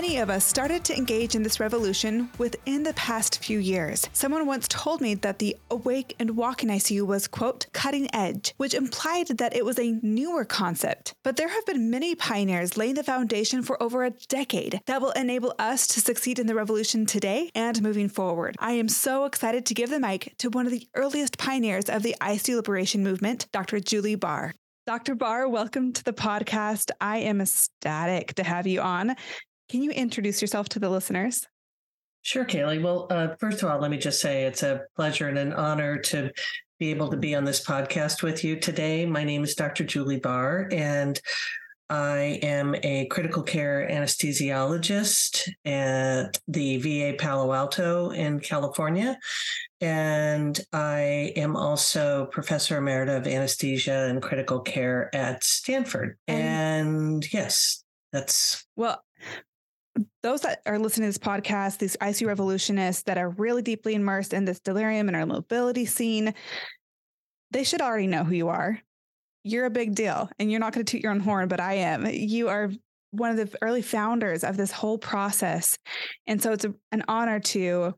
Many of us started to engage in this revolution within the past few years. Someone once told me that the awake and walking ICU was, quote, cutting edge, which implied that it was a newer concept. But there have been many pioneers laying the foundation for over a decade that will enable us to succeed in the revolution today and moving forward. I am so excited to give the mic to one of the earliest pioneers of the ICU liberation movement, Dr. Juli Barr. Dr. Barr, welcome to the podcast. I am ecstatic to have you on. Can you introduce yourself to the listeners? Sure, Kali. Well, uh, first of all, let me just say it's a pleasure and an honor to be able to be on this podcast with you today. My name is Dr. Juli Barr, and I am a critical care anesthesiologist at the VA Palo Alto in California. And I am also professor emerita of anesthesia and critical care at Stanford. And yes, that's well those that are listening to this podcast, these ICU revolutionists that are really deeply immersed in this delirium and our mobility scene, they should already know who you are. You're a big deal and you're not going to toot your own horn, but I am. You are one of the early founders of this whole process. And so it's a, an honor to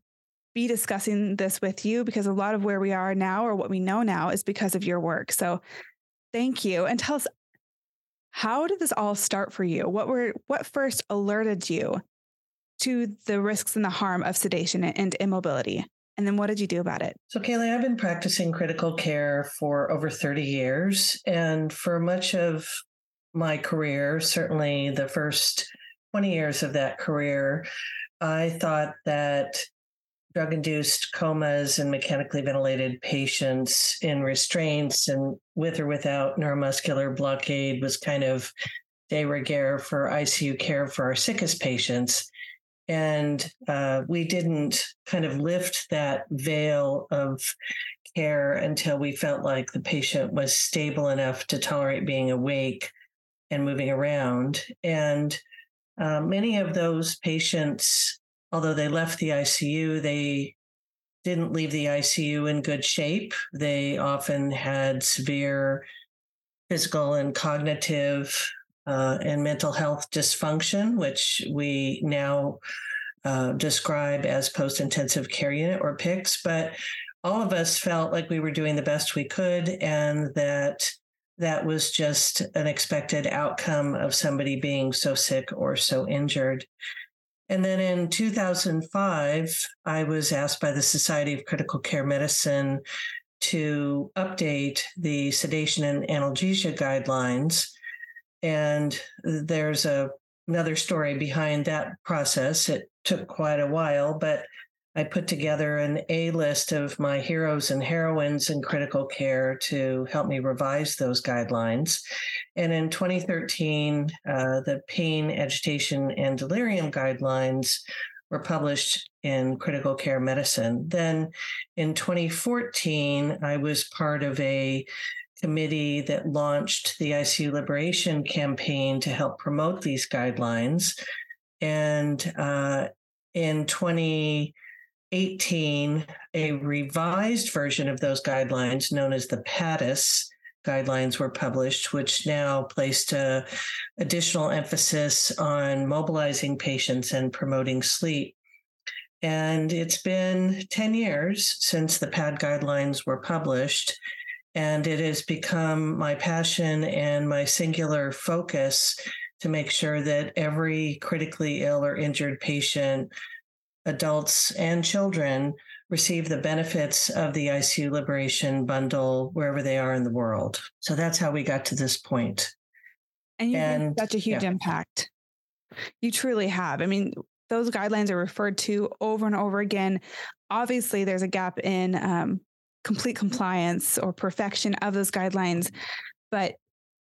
be discussing this with you because a lot of where we are now or what we know now is because of your work. So thank you. And tell us how did this all start for you? What were what first alerted you to the risks and the harm of sedation and immobility? And then what did you do about it? So, Kali, I've been practicing critical care for over 30 years. And for much of my career, certainly the first 20 years of that career, I thought that drug induced comas and mechanically ventilated patients in restraints and with or without neuromuscular blockade was kind of de rigueur for ICU care for our sickest patients. And uh, we didn't kind of lift that veil of care until we felt like the patient was stable enough to tolerate being awake and moving around. And uh, many of those patients although they left the ICU, they didn't leave the ICU in good shape. They often had severe physical and cognitive uh, and mental health dysfunction, which we now uh, describe as post intensive care unit or PICS. But all of us felt like we were doing the best we could and that that was just an expected outcome of somebody being so sick or so injured. And then in 2005, I was asked by the Society of Critical Care Medicine to update the sedation and analgesia guidelines. And there's a, another story behind that process. It took quite a while, but I put together an A list of my heroes and heroines in critical care to help me revise those guidelines. And in 2013, uh, the pain, agitation, and delirium guidelines were published in critical care medicine. Then in 2014, I was part of a committee that launched the ICU Liberation campaign to help promote these guidelines. And uh, in 20 18, a revised version of those guidelines, known as the PADIS guidelines, were published, which now placed additional emphasis on mobilizing patients and promoting sleep. And it's been 10 years since the PAD guidelines were published. And it has become my passion and my singular focus to make sure that every critically ill or injured patient adults and children receive the benefits of the ICU Liberation Bundle wherever they are in the world. So that's how we got to this point. And you have such a huge yeah. impact. You truly have. I mean, those guidelines are referred to over and over again. Obviously, there's a gap in um, complete compliance or perfection of those guidelines, but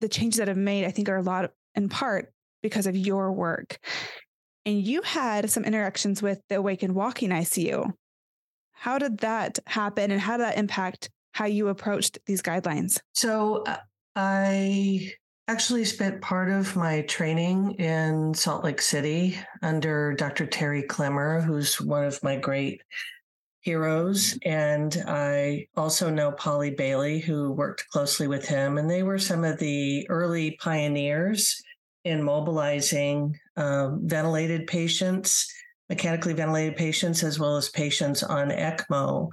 the changes that have made, I think, are a lot in part because of your work. And you had some interactions with the Awake and Walking ICU. How did that happen and how did that impact how you approached these guidelines? So uh, I actually spent part of my training in Salt Lake City under Dr. Terry Clemmer, who's one of my great heroes. And I also know Polly Bailey, who worked closely with him. And they were some of the early pioneers in mobilizing um, ventilated patients, mechanically ventilated patients, as well as patients on ECMO.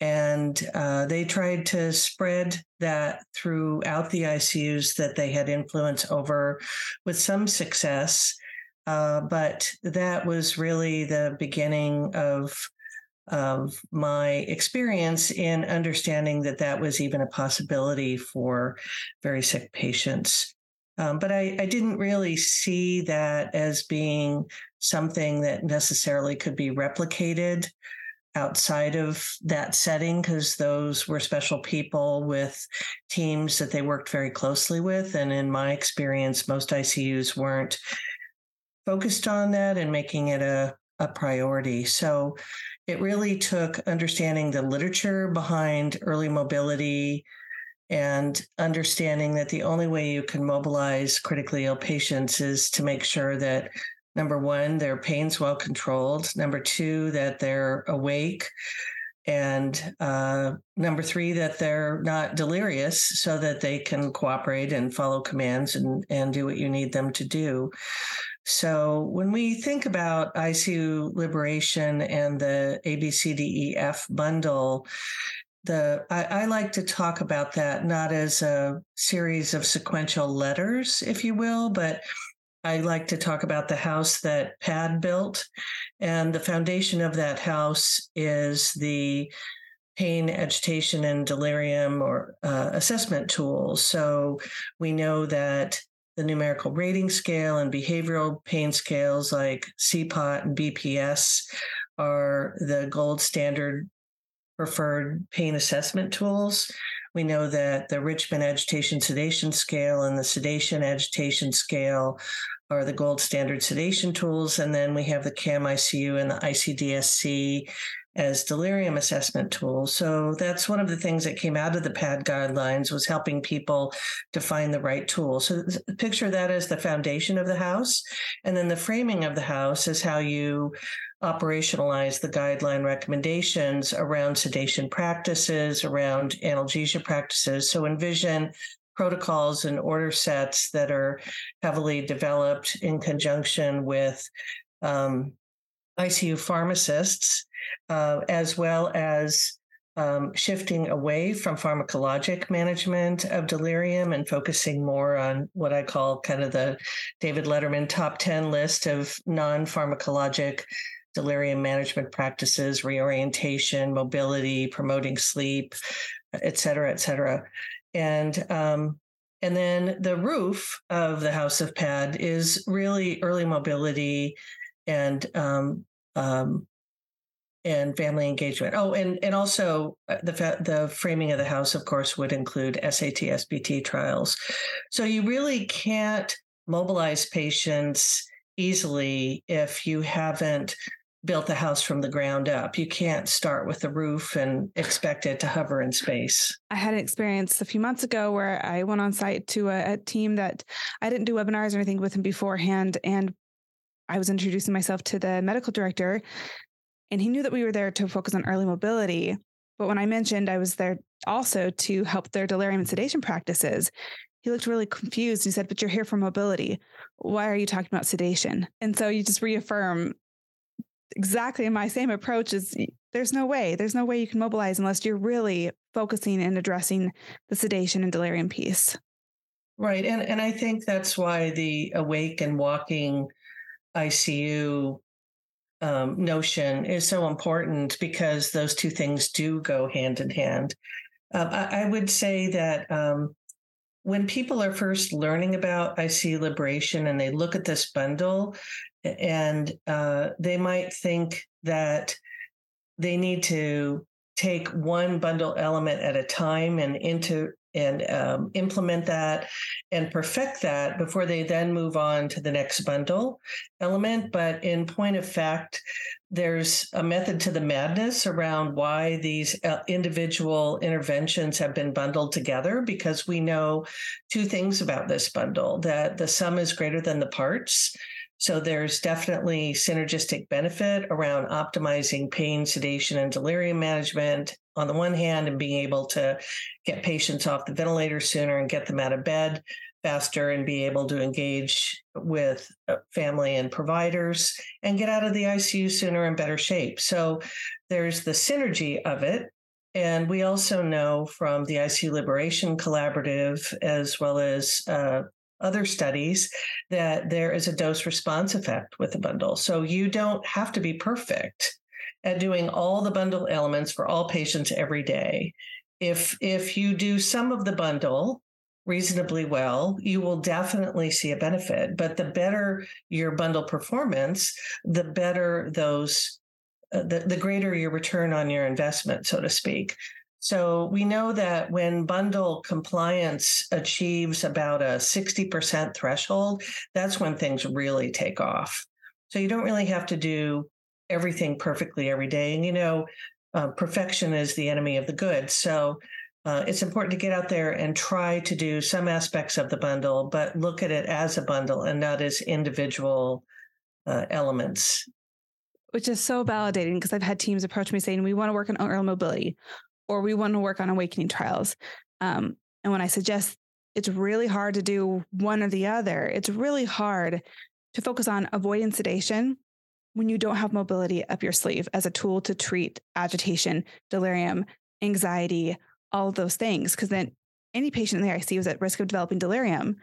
And uh, they tried to spread that throughout the ICUs that they had influence over with some success. Uh, but that was really the beginning of of my experience in understanding that that was even a possibility for very sick patients. Um, but I, I, didn't really see that as being something that necessarily could be replicated outside of that setting because those were special people with teams that they worked very closely with. And in my experience, most ICUs weren't focused on that and making it a, a priority. So it really took understanding the literature behind early mobility and understanding that the only way you can mobilize critically ill patients is to make sure that number one, their pain's well controlled, number two, that they're awake. And uh, number three, that they're not delirious so that they can cooperate and follow commands and, and do what you need them to do. So when we think about ICU liberation and the ABCDEF bundle, the I, I, like to talk about that not as a series of sequential letters, if you will, but I like to talk about the house that Pad built. And the foundation of that house is the pain, agitation, and delirium or uh, assessment tools. So we know that the numerical rating scale and behavioral pain scales like CPOT and BPS are the gold standard preferred pain assessment tools. We know that the Richmond Agitation Sedation Scale and the Sedation Agitation Scale are the gold standard sedation tools. And then we have the CAM ICU and the ICDSC as delirium assessment tools. So that's one of the things that came out of the PAD guidelines was helping people define the right tool. So picture that as the foundation of the house. And then the framing of the house is how you operationalize the guideline recommendations around sedation practices, around analgesia practices. So envision protocols and order sets that are heavily developed in conjunction with um, ICU pharmacists uh, as well as um, shifting away from pharmacologic management of delirium and focusing more on what I call kind of the David Letterman top 10 list of non pharmacologic delirium management practices, reorientation, mobility, promoting sleep, et cetera, et cetera. And um, and then the roof of the House of Pad is really early mobility and um, um, and family engagement. Oh, and and also uh, the the framing of the house, of course, would include SAT SBT trials. So you really can't mobilize patients easily if you haven't built the house from the ground up. You can't start with the roof and expect it to hover in space. I had an experience a few months ago where I went on site to a, a team that I didn't do webinars or anything with him beforehand, and I was introducing myself to the medical director and he knew that we were there to focus on early mobility. But when I mentioned I was there also to help their delirium and sedation practices, he looked really confused. He said, But you're here for mobility. Why are you talking about sedation? And so you just reaffirm exactly my same approach is there's no way, there's no way you can mobilize unless you're really focusing and addressing the sedation and delirium piece. Right. And and I think that's why the awake and walking ICU um, notion is so important because those two things do go hand in hand. Uh, I, I, would say that um, when people are first learning about ICU liberation and they look at this bundle, and uh, they might think that they need to take one bundle element at a time and into and um, implement that and perfect that before they then move on to the next bundle element. But in point of fact, there's a method to the madness around why these uh, individual interventions have been bundled together because we know two things about this bundle that the sum is greater than the parts so there's definitely synergistic benefit around optimizing pain, sedation, and delirium management on the one hand, and being able to get patients off the ventilator sooner and get them out of bed faster and be able to engage with uh, family and providers and get out of the ICU sooner in better shape. So there's the synergy of it. And we also know from the ICU Liberation Collaborative, as well as uh, other studies that there is a dose response effect with the bundle. So you don't have to be perfect at doing all the bundle elements for all patients every day. If if you do some of the bundle reasonably well, you will definitely see a benefit. But the better your bundle performance, the better those uh, the, the greater your return on your investment, so to speak. So we know that when bundle compliance achieves about a 60% threshold, that's when things really take off. So you don't really have to do everything perfectly every day. And you know, uh, perfection is the enemy of the good. So uh, it's important to get out there and try to do some aspects of the bundle, but look at it as a bundle and not as individual uh, elements. Which is so validating because I've had teams approach me saying, we want to work on early mobility or we want to work on awakening trials. Um, and when I suggest it's really hard to do one or the other, it's really hard to focus on avoiding sedation when you don't have mobility up your sleeve as a tool to treat agitation, delirium, anxiety, all those things. Because then any patient in the ICU is at risk of developing delirium.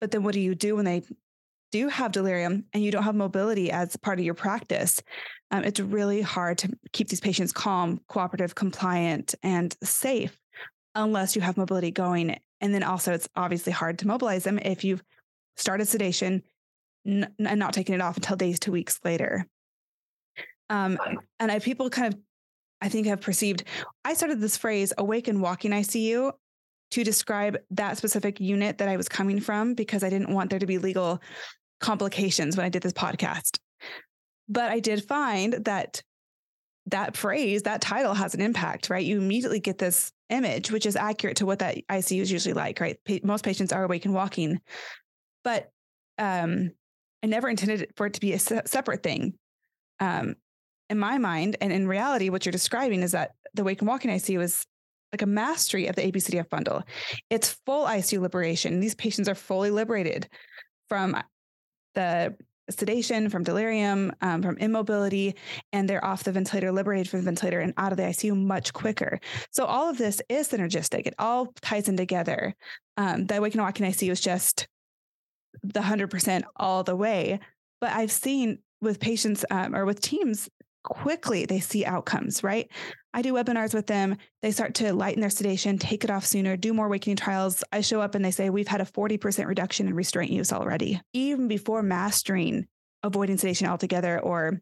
But then what do you do when they do have delirium and you don't have mobility as part of your practice? um, it's really hard to keep these patients calm, cooperative, compliant, and safe unless you have mobility going. And then also, it's obviously hard to mobilize them if you've started sedation n- and not taken it off until days to weeks later. Um, and I, people kind of, I think, have perceived. I started this phrase "awake and walking ICU" to describe that specific unit that I was coming from because I didn't want there to be legal complications when I did this podcast. But I did find that that phrase, that title has an impact, right? You immediately get this image, which is accurate to what that ICU is usually like, right? Pa- most patients are awake and walking. But um, I never intended for it to be a se- separate thing. Um, in my mind, and in reality, what you're describing is that the wake and walking ICU is like a mastery of the ABCDEF bundle. It's full ICU liberation. These patients are fully liberated from the sedation, from delirium, um, from immobility, and they're off the ventilator, liberated from the ventilator, and out of the ICU much quicker. So all of this is synergistic. It all ties in together. Um, the Awake and Walking ICU is just the 100% all the way. But I've seen with patients um, or with teams quickly they see outcomes, right? I do webinars with them. They start to lighten their sedation, take it off sooner, do more awakening trials. I show up and they say, We've had a 40% reduction in restraint use already, even before mastering avoiding sedation altogether or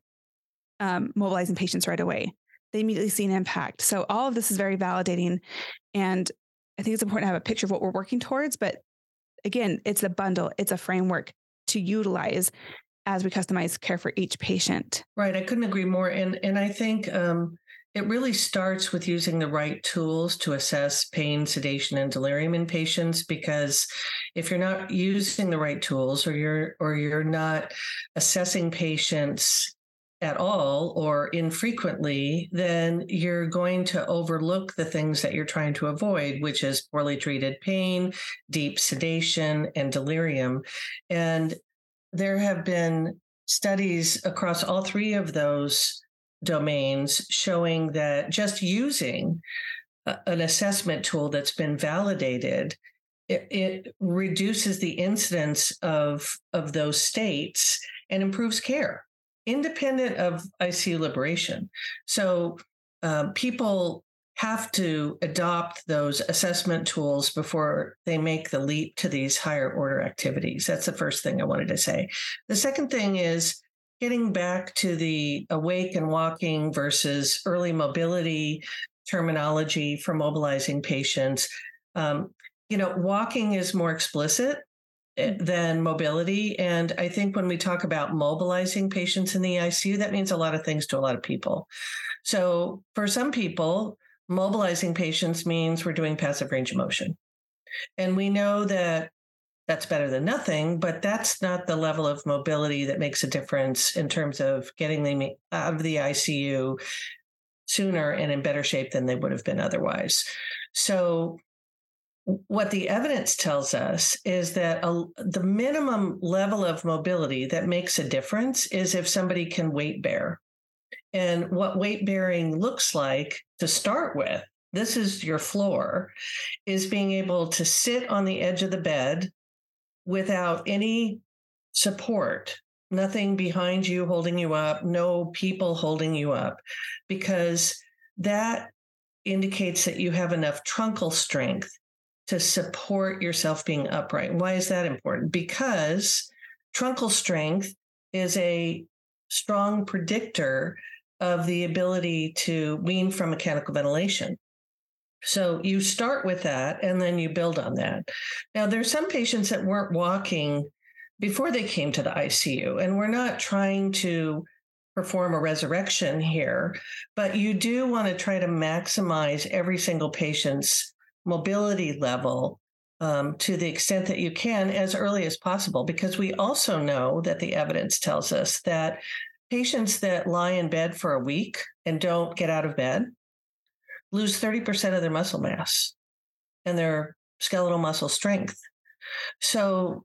um, mobilizing patients right away. They immediately see an impact. So, all of this is very validating. And I think it's important to have a picture of what we're working towards. But again, it's a bundle, it's a framework to utilize as we customize care for each patient. Right. I couldn't agree more. And and I think um, it really starts with using the right tools to assess pain, sedation, and delirium in patients. Because if you're not using the right tools, or you're or you're not assessing patients at all or infrequently, then you're going to overlook the things that you're trying to avoid, which is poorly treated pain, deep sedation, and delirium. And there have been studies across all three of those domains showing that just using an assessment tool that's been validated it, it, reduces the incidence of of those states and improves care independent of icu liberation so um, people have to adopt those assessment tools before they make the leap to these higher order activities. That's the first thing I wanted to say. The second thing is getting back to the awake and walking versus early mobility terminology for mobilizing patients. Um, you know, walking is more explicit eh, than mobility. And I think when we talk about mobilizing patients in the ICU, that means a lot of things to a lot of people. So for some people, mobilizing patients means we're doing passive range of motion. And we know that that's better than nothing, but that's not the level of mobility that makes a difference in terms of getting them out of the ICU sooner and in better shape than they would have been otherwise. So, what the evidence tells us is that a, the minimum level of mobility that makes a difference is if somebody can weight bear. And what weight bearing looks like to start with, this is your floor, is being able to sit on the edge of the bed without any support, nothing behind you holding you up, no people holding you up, because that indicates that you have enough truncal strength to support yourself being upright. Why is that important? Because truncal strength is a strong predictor of the ability to wean from mechanical ventilation. So you start with that and then you build on that. Now, there's some patients that weren't walking before they came to the ICU, and we're not trying to perform a resurrection here, but you do want to try to maximize every single patient's mobility level um, to the extent that you can as early as possible, because we also know that the evidence tells us that patients that lie in bed for a week and don't get out of bed lose 30% of their muscle mass and their skeletal muscle strength. So,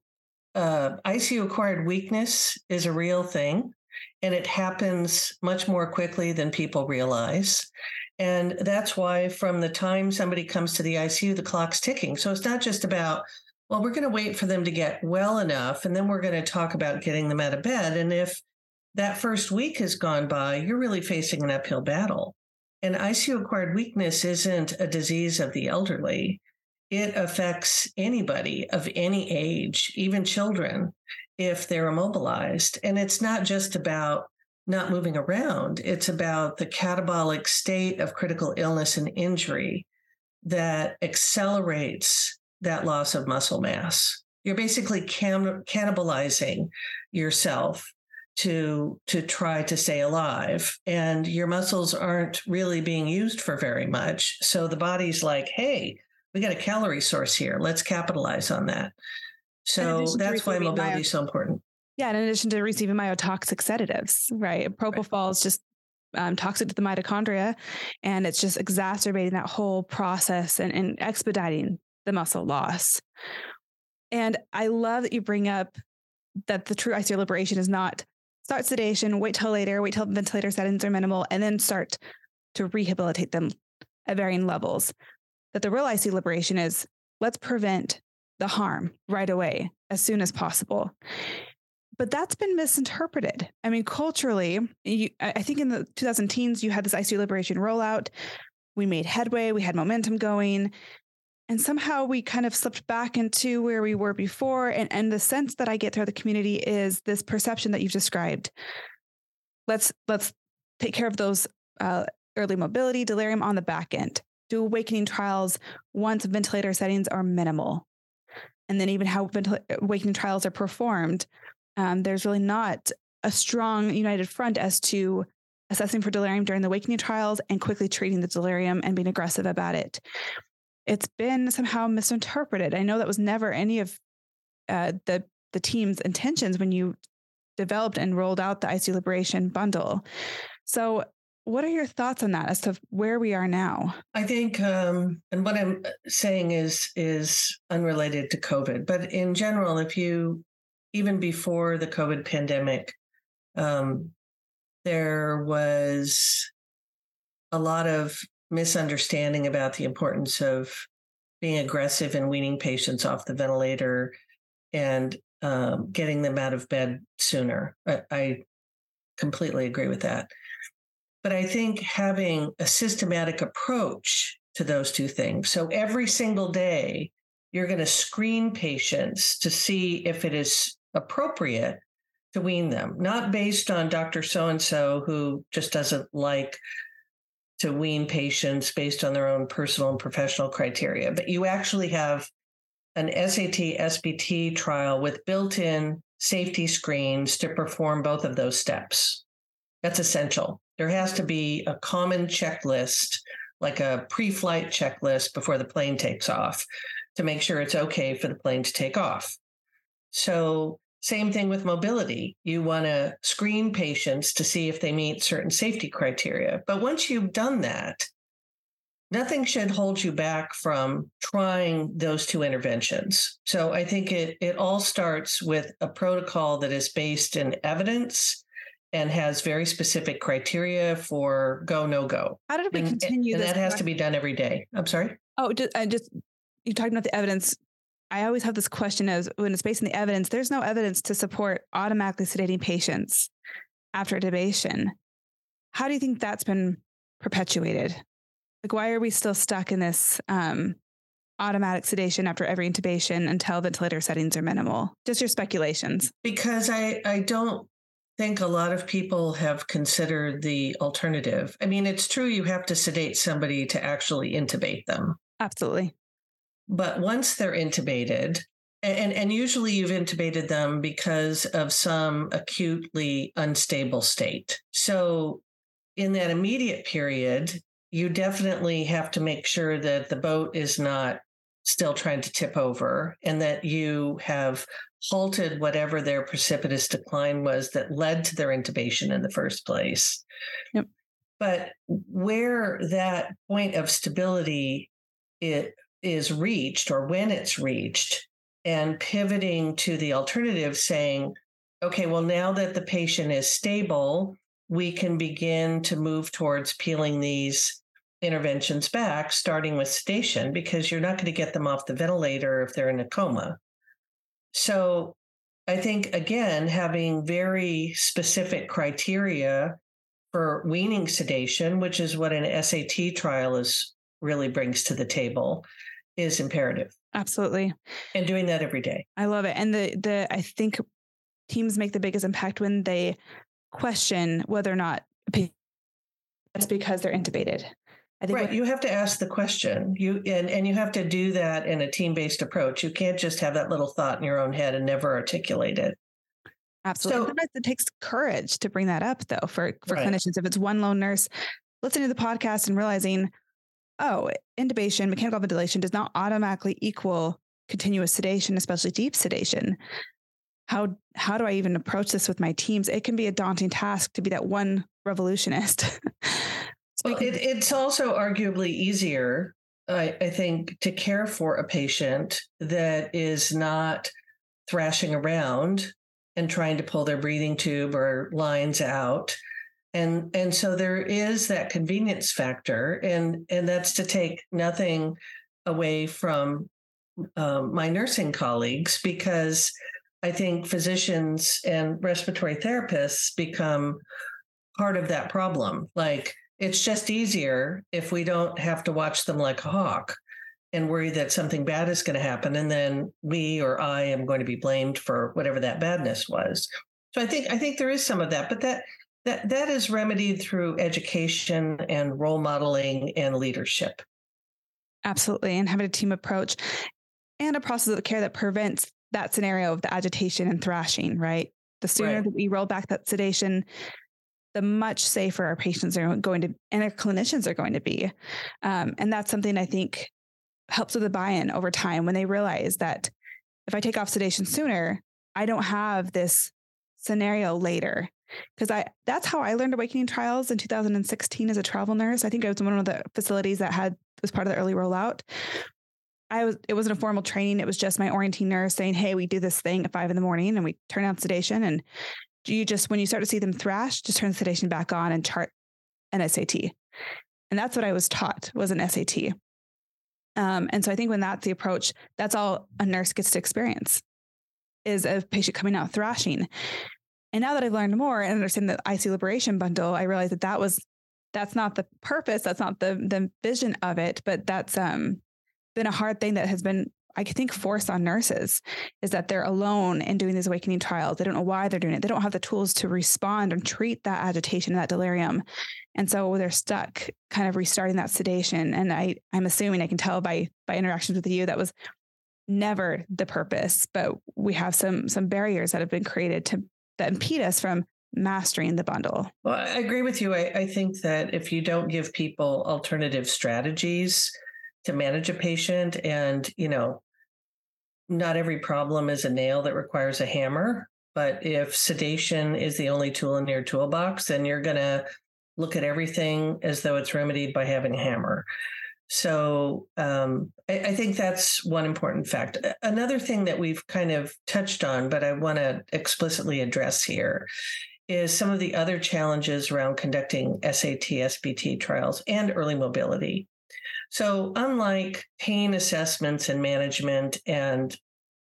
uh, ICU acquired weakness is a real thing, and it happens much more quickly than people realize. And that's why, from the time somebody comes to the ICU, the clock's ticking. So, it's not just about, well, we're going to wait for them to get well enough, and then we're going to talk about getting them out of bed. And if that first week has gone by, you're really facing an uphill battle. And ICU acquired weakness isn't a disease of the elderly. It affects anybody of any age, even children, if they're immobilized. And it's not just about not moving around, it's about the catabolic state of critical illness and injury that accelerates that loss of muscle mass. You're basically can- cannibalizing yourself to to try to stay alive. And your muscles aren't really being used for very much. So the body's like hey we got a calorie source here. Let's capitalize on that. So that's why mobility bio- is so important. Yeah in addition to receiving myotoxic sedatives right? Propofol right. is just um, toxic to the mitochondria and it's just exacerbating that whole process and, and expediting the muscle loss. And i love that you bring up that the true ICU liberation is not start sedation, wait till later, wait till ventilator settings are minimal, and then start to rehabilitate them at varying levels. That the real ICU liberation is let's prevent the harm right away as soon as possible. But that's been misinterpreted. I mean, culturally, you, I think in the 2010s, you had this ICU liberation rollout. We made headway, we had momentum going. And somehow we kind of slipped back into where we were before. And, and the sense that I get through the community is this perception that you've described. Let's let's take care of those uh, early mobility, delirium on the back end. Do awakening trials once ventilator settings are minimal. And then even how ventil- awakening trials are performed, um, there's really not a strong united front as to assessing for delirium during the awakening trials and quickly treating the delirium and being aggressive about it it's been somehow misinterpreted. I know that was never any of uh, the the team's intentions when you developed and rolled out the ICU Liberation bundle. So, what are your thoughts on that as to where we are now? I think, um, and what I'm uh, saying is is unrelated to COVID, but in general, if you even before the COVID pandemic, um, there was a lot of misunderstanding about the importance of being aggressive and weaning patients off the ventilator and um, getting them out of bed sooner. I, I completely agree with that. But I think having a systematic approach to those two things. So every single day, you're going to screen patients to see if it is appropriate to wean them, not based on Dr. So and so who just doesn't like to wean patients based on their own personal and professional criteria, but you actually have an SAT SBT trial with built in safety screens to perform both of those steps. That's essential. There has to be a common checklist, like a pre flight checklist before the plane takes off to make sure it's okay for the plane to take off. So, same thing with mobility. You want to screen patients to see if they meet certain safety criteria. But once you've done that, nothing should hold you back from trying those two interventions. So I think it it all starts with a protocol that is based in evidence and has very specific criteria for go no go. How did we and, continue? And that has to be done every day. I'm sorry. Oh, just, I just you talking about the evidence. I always have this question as when it's based on the evidence, there's no evidence to support automatically sedating patients after intubation. How do you think that's been perpetuated? Like, why are we still stuck in this um, automatic sedation after every intubation until ventilator settings are minimal? Just your speculations. Because I, I don't think a lot of people have considered the alternative. I mean, it's true you have to sedate somebody to actually intubate them. Absolutely. But once they're intubated, and, and usually you've intubated them because of some acutely unstable state. So in that immediate period, you definitely have to make sure that the boat is not still trying to tip over and that you have halted whatever their precipitous decline was that led to their intubation in the first place. Yep. But where that point of stability it is reached or when it's reached and pivoting to the alternative saying okay well now that the patient is stable we can begin to move towards peeling these interventions back starting with sedation because you're not going to get them off the ventilator if they're in a coma. So i think again having very specific criteria for weaning sedation which is what an sat trial is really brings to the table is imperative. Absolutely. And doing that every day. I love it. And the the I think teams make the biggest impact when they question whether or not that's because they're intubated. I think right. What, you have to ask the question. You and, and you have to do that in a team-based approach. You can't just have that little thought in your own head and never articulate it. Absolutely. So, it takes courage to bring that up though for, for right. clinicians. If it's one lone nurse listening to the podcast and realizing, oh, intubation, mechanical ventilation does not automatically equal continuous sedation, especially deep sedation. How how do I even approach this with my teams? It can be a daunting task to be that one revolutionist. well, it, it's also arguably easier, I, I think, to care for a patient that is not thrashing around and trying to pull their breathing tube or lines out and and so there is that convenience factor and and that's to take nothing away from um, my nursing colleagues because i think physicians and respiratory therapists become part of that problem. Like it's just easier if we don't have to watch them like a hawk and worry that something bad is going to happen and then we or i am going to be blamed for whatever that badness was. So i think i think there is some of that but that that that is remedied through education and role modeling and leadership. Absolutely, and having a team approach and a process of care that prevents that scenario of the agitation and thrashing. Right, the sooner right. that we roll back that sedation, the much safer our patients are going to and our clinicians are going to be, um, and that's something I think helps with the buy-in over time when they realize that if I take off sedation sooner, I don't have this scenario later because I that's how I learned awakening trials in 2016 as a travel nurse. I think I was one of the facilities that had was part of the early rollout. I was it wasn't a formal training. It was just my orienting nurse saying, "Hey, we do this thing at five in the morning, and we turn on sedation, and you just when you start to see them thrash, just turn sedation back on and chart an SAT." And that's what I was taught was an SAT. Um, and so I think when that's the approach, that's all a nurse gets to experience is a patient coming out thrashing. And now that I've learned more and understand the ICU liberation bundle, I realized that that was that's not the purpose. That's not the the vision of it. But that's um been a hard thing that has been I think forced on nurses is that they're alone in doing these awakening trials. They don't know why they're doing it. They don't have the tools to respond and treat that agitation, that delirium. And so they're stuck kind of restarting that sedation. And I, I'm assuming I can tell by by interactions with you that was never the purpose, but we have some some barriers that have been created to that impede us from mastering the bundle. Well, I agree with you. I, I think that if you don't give people alternative strategies to manage a patient, and you know, not every problem is a nail that requires a hammer. But if sedation is the only tool in your toolbox, then you're going to look at everything as though it's remedied by having a hammer. So um, I, I, think that's one important fact. Another thing that we've kind of touched on, but I want to explicitly address here, is some of the other challenges around conducting SAT, SBT trials and early mobility. So, unlike pain assessments and management and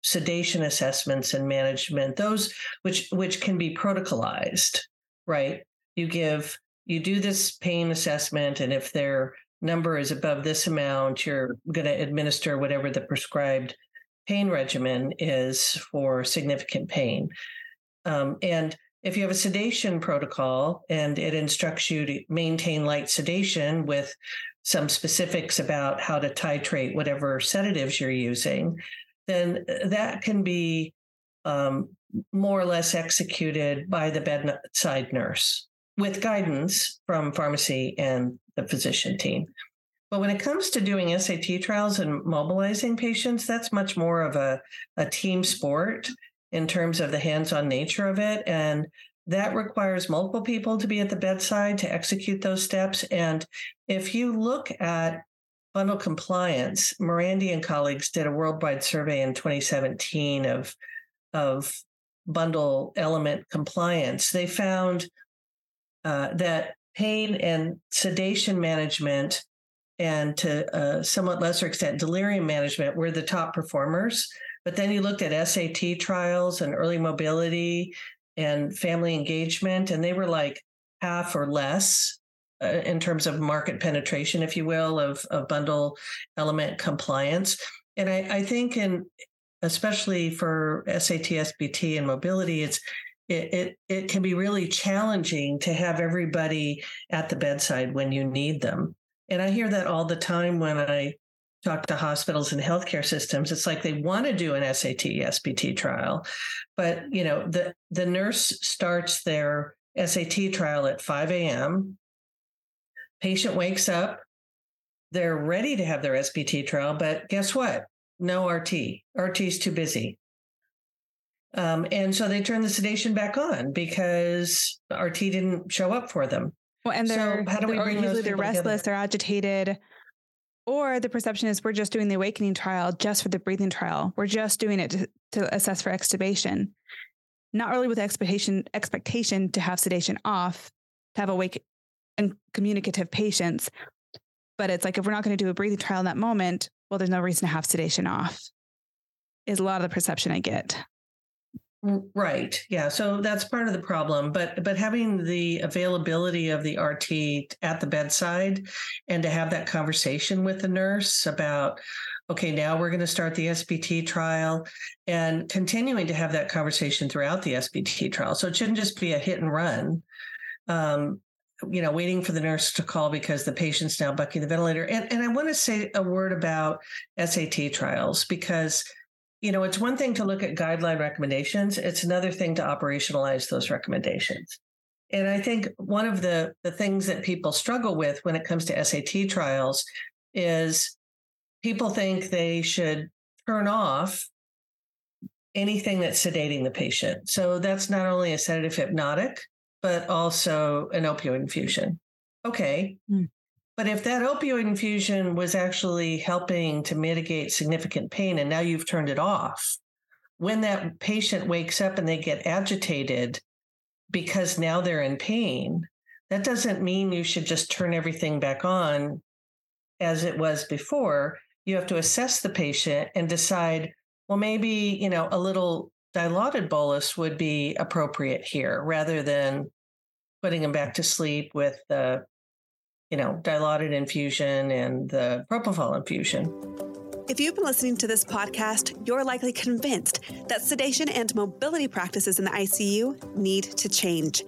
sedation assessments and management, those which which can be protocolized, right? You give you do this pain assessment, and if they're number is above this amount, you're going to administer whatever the prescribed pain regimen is for significant pain. Um, and if you have a sedation protocol and it instructs you to maintain light sedation with some specifics about how to titrate whatever sedatives you're using, then that can be um, more or less executed by the bedside nurse with guidance from pharmacy and the physician team. But when it comes to doing SAT trials and mobilizing patients, that's much more of a, a team sport in terms of the hands on nature of it. And that requires multiple people to be at the bedside to execute those steps. And if you look at bundle compliance, Morandi and colleagues did a worldwide survey in 2017 of, of bundle element compliance. They found uh, that pain and sedation management and to a somewhat lesser extent delirium management were the top performers. But then you looked at SAT trials and early mobility and family engagement and they were like half or less uh, in terms of market penetration if you will of, of bundle element compliance. And I, I think in especially for SAT SBT and mobility it's it, it it can be really challenging to have everybody at the bedside when you need them. And I hear that all the time when I talk to hospitals and healthcare systems. It's like they want to do an SAT SBT trial, but you know the the nurse starts their SAT trial at 5 a.m. Patient wakes up, they're ready to have their SBT trial, but guess what? No RT. RT is too busy. Um, and so they turned the sedation back on because RT didn't show up for them. Well, and they're, so how do we bring usually they're restless, together? they're agitated, or the perception is we're just doing the awakening trial just for the breathing trial. We're just doing it to, to assess for extubation, not really with expectation expectation to have sedation off, to have awake and communicative patients. But it's like if we're not going to do a breathing trial in that moment, well, there's no reason to have sedation off. Is a lot of the perception I get. Right. Yeah. So that's part of the problem. But but having the availability of the RT at the bedside and to have that conversation with the nurse about, okay, now we're going to start the SBT trial and continuing to have that conversation throughout the SBT trial. So it shouldn't just be a hit and run. Um, you know, waiting for the nurse to call because the patient's now bucking the ventilator. And, and I want to say a word about SAT trials because you know, it's one thing to look at guideline recommendations, it's another thing to operationalize those recommendations. And I think one of the, the things that people struggle with when it comes to SAT trials is people think they should turn off anything that's sedating the patient. So that's not only a sedative hypnotic, but also an opioid infusion. Okay. Mm. But if that opioid infusion was actually helping to mitigate significant pain and now you've turned it off, when that patient wakes up and they get agitated because now they're in pain, that doesn't mean you should just turn everything back on as it was before. You have to assess the patient and decide, well, maybe, you know, a little dilaudid bolus would be appropriate here rather than putting them back to sleep with the you know, dilaudid infusion and the propofol infusion. If you've been listening to this podcast, you're likely convinced that sedation and mobility practices in the ICU need to change.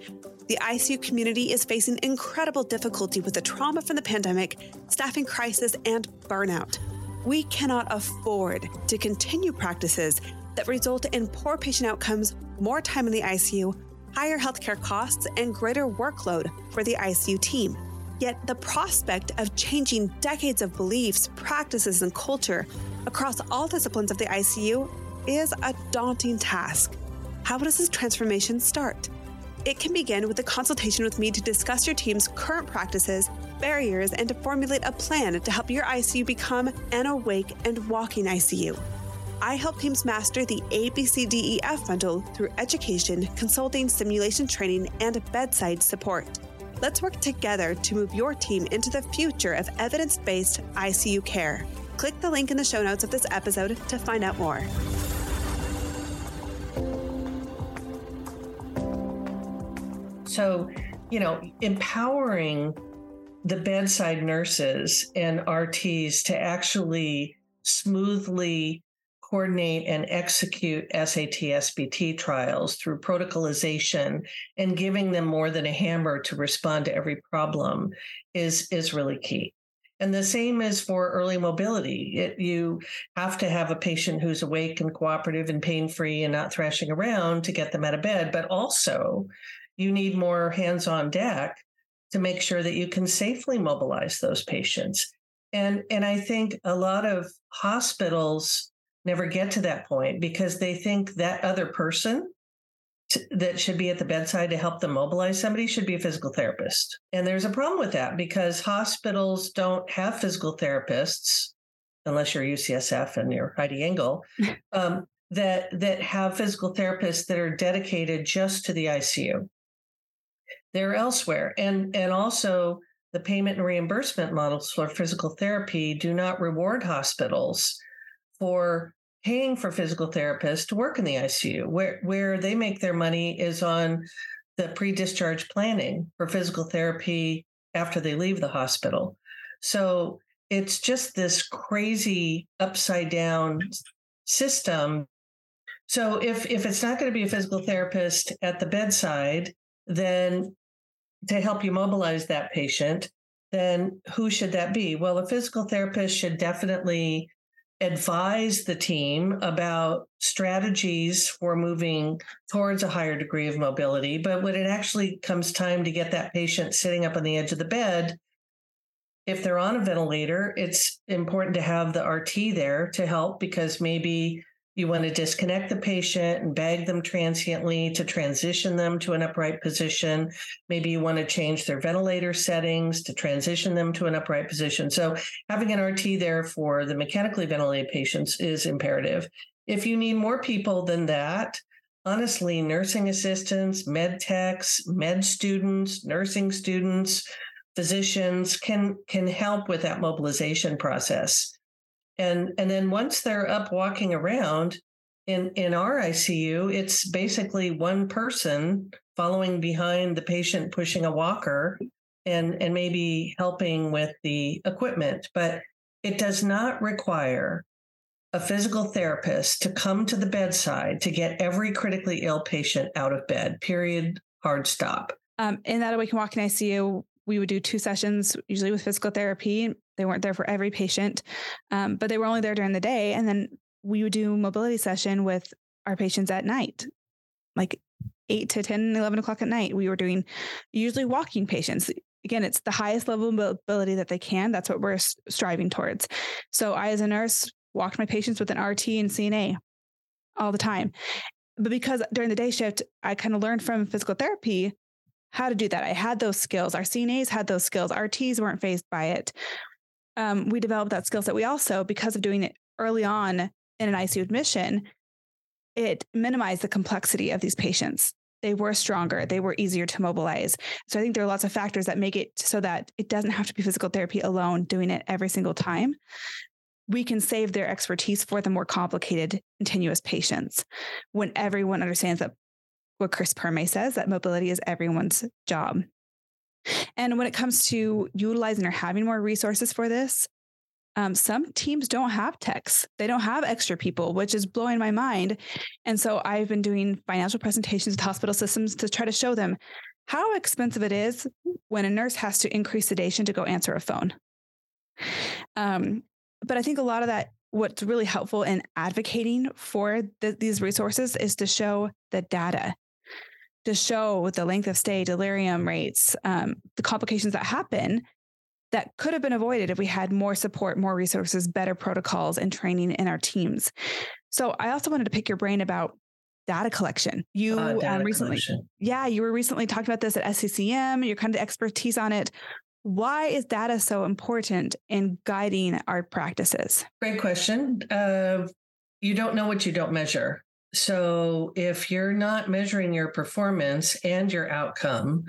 The ICU community is facing incredible difficulty with the trauma from the pandemic, staffing crisis, and burnout. We cannot afford to continue practices that result in poor patient outcomes, more time in the ICU, higher healthcare costs, and greater workload for the ICU team. Yet the prospect of changing decades of beliefs, practices, and culture across all disciplines of the ICU is a daunting task. How does this transformation start? It can begin with a consultation with me to discuss your team's current practices, barriers, and to formulate a plan to help your ICU become an awake and walking ICU. I help teams master the ABCDEF bundle through education, consulting, simulation training, and bedside support. Let's work together to move your team into the future of evidence based ICU care. Click the link in the show notes of this episode to find out more. So, you know, empowering the bedside nurses and RTs to actually smoothly coordinate and execute SAT SBT trials through protocolization and giving them more than a hammer to respond to every problem is is really key. And the same is for early mobility. It, you have to have a patient who's awake and cooperative and pain free and not thrashing around to get them out of bed, but also you need more hands on deck to make sure that you can safely mobilize those patients. And, and I think a lot of hospitals never get to that point because they think that other person t- that should be at the bedside to help them mobilize somebody should be a physical therapist. And there's a problem with that because hospitals don't have physical therapists unless you're UCSF and you're Heidi Engel, um, that that have physical therapists that are dedicated just to the ICU. They're elsewhere, and and also the payment and reimbursement models for physical therapy do not reward hospitals for paying for physical therapists to work in the ICU. Where where they make their money is on the pre-discharge planning for physical therapy after they leave the hospital. So it's just this crazy upside down system. So if if it's not going to be a physical therapist at the bedside, then to help you mobilize that patient, then who should that be? Well, a physical therapist should definitely advise the team about strategies for moving towards a higher degree of mobility. But when it actually comes time to get that patient sitting up on the edge of the bed, if they're on a ventilator, it's important to have the RT there to help because maybe you want to disconnect the patient and bag them transiently to transition them to an upright position. Maybe you want to change their ventilator settings to transition them to an upright position. So, having an RT there for the mechanically ventilated patients is imperative. If you need more people than that, honestly, nursing assistants, med techs, med students, nursing students, physicians can can help with that mobilization process and and then once they're up walking around in in our ICU, it's basically one person following behind the patient pushing a walker and and maybe helping with the equipment, but it does not require a physical therapist to come to the bedside to get every critically ill patient out of bed. Period. Hard stop. Um, in that Awake and Walking ICU, we would do two sessions, usually with physical therapy. They weren't there for every patient, um, but they were only there during the day. And then we would do mobility session with our patients at night, like 8 to 10, 11 o'clock at night. We were doing usually walking patients. Again, it's the highest level of mobility that they can. That's what we're striving towards. So I, as a nurse, walked my patients with an RT and CNA all the time. But because during the day shift, I kind of learned from physical therapy how to do that. I had those skills. Our CNAs had those skills. RTs weren't fazed by it. Um, we developed that skill set. We also, because of doing it early on in an ICU admission, it minimized the complexity of these patients. They were stronger, they were easier to mobilize. So I think there are lots of factors that make it so that it doesn't have to be physical therapy alone doing it every single time. We can save their expertise for the more complicated, continuous patients when everyone understands that what Chris Perme says that mobility is everyone's job. And when it comes to utilizing or having more resources for this, um, some teams don't have techs. They don't have extra people, which is blowing my mind. And so I've been doing financial presentations with hospital systems to try to show them how expensive it is when a nurse has to increase sedation to go answer a phone. Um, but I think a lot of that, what's really helpful in advocating for the, these resources is to show the data, to show with the length of stay, delirium rates, um, the complications that happen that could have been avoided if we had more support, more resources, better protocols, and training in our teams. So I also wanted to pick your brain about data collection. You uh, data um, recently, collection. yeah, you were recently talking about this at SCCM. You're kind of expertise on it. Why is data so important in guiding our practices? Great question. Uh, you don't know what you don't measure. So if you're not measuring your performance and your outcome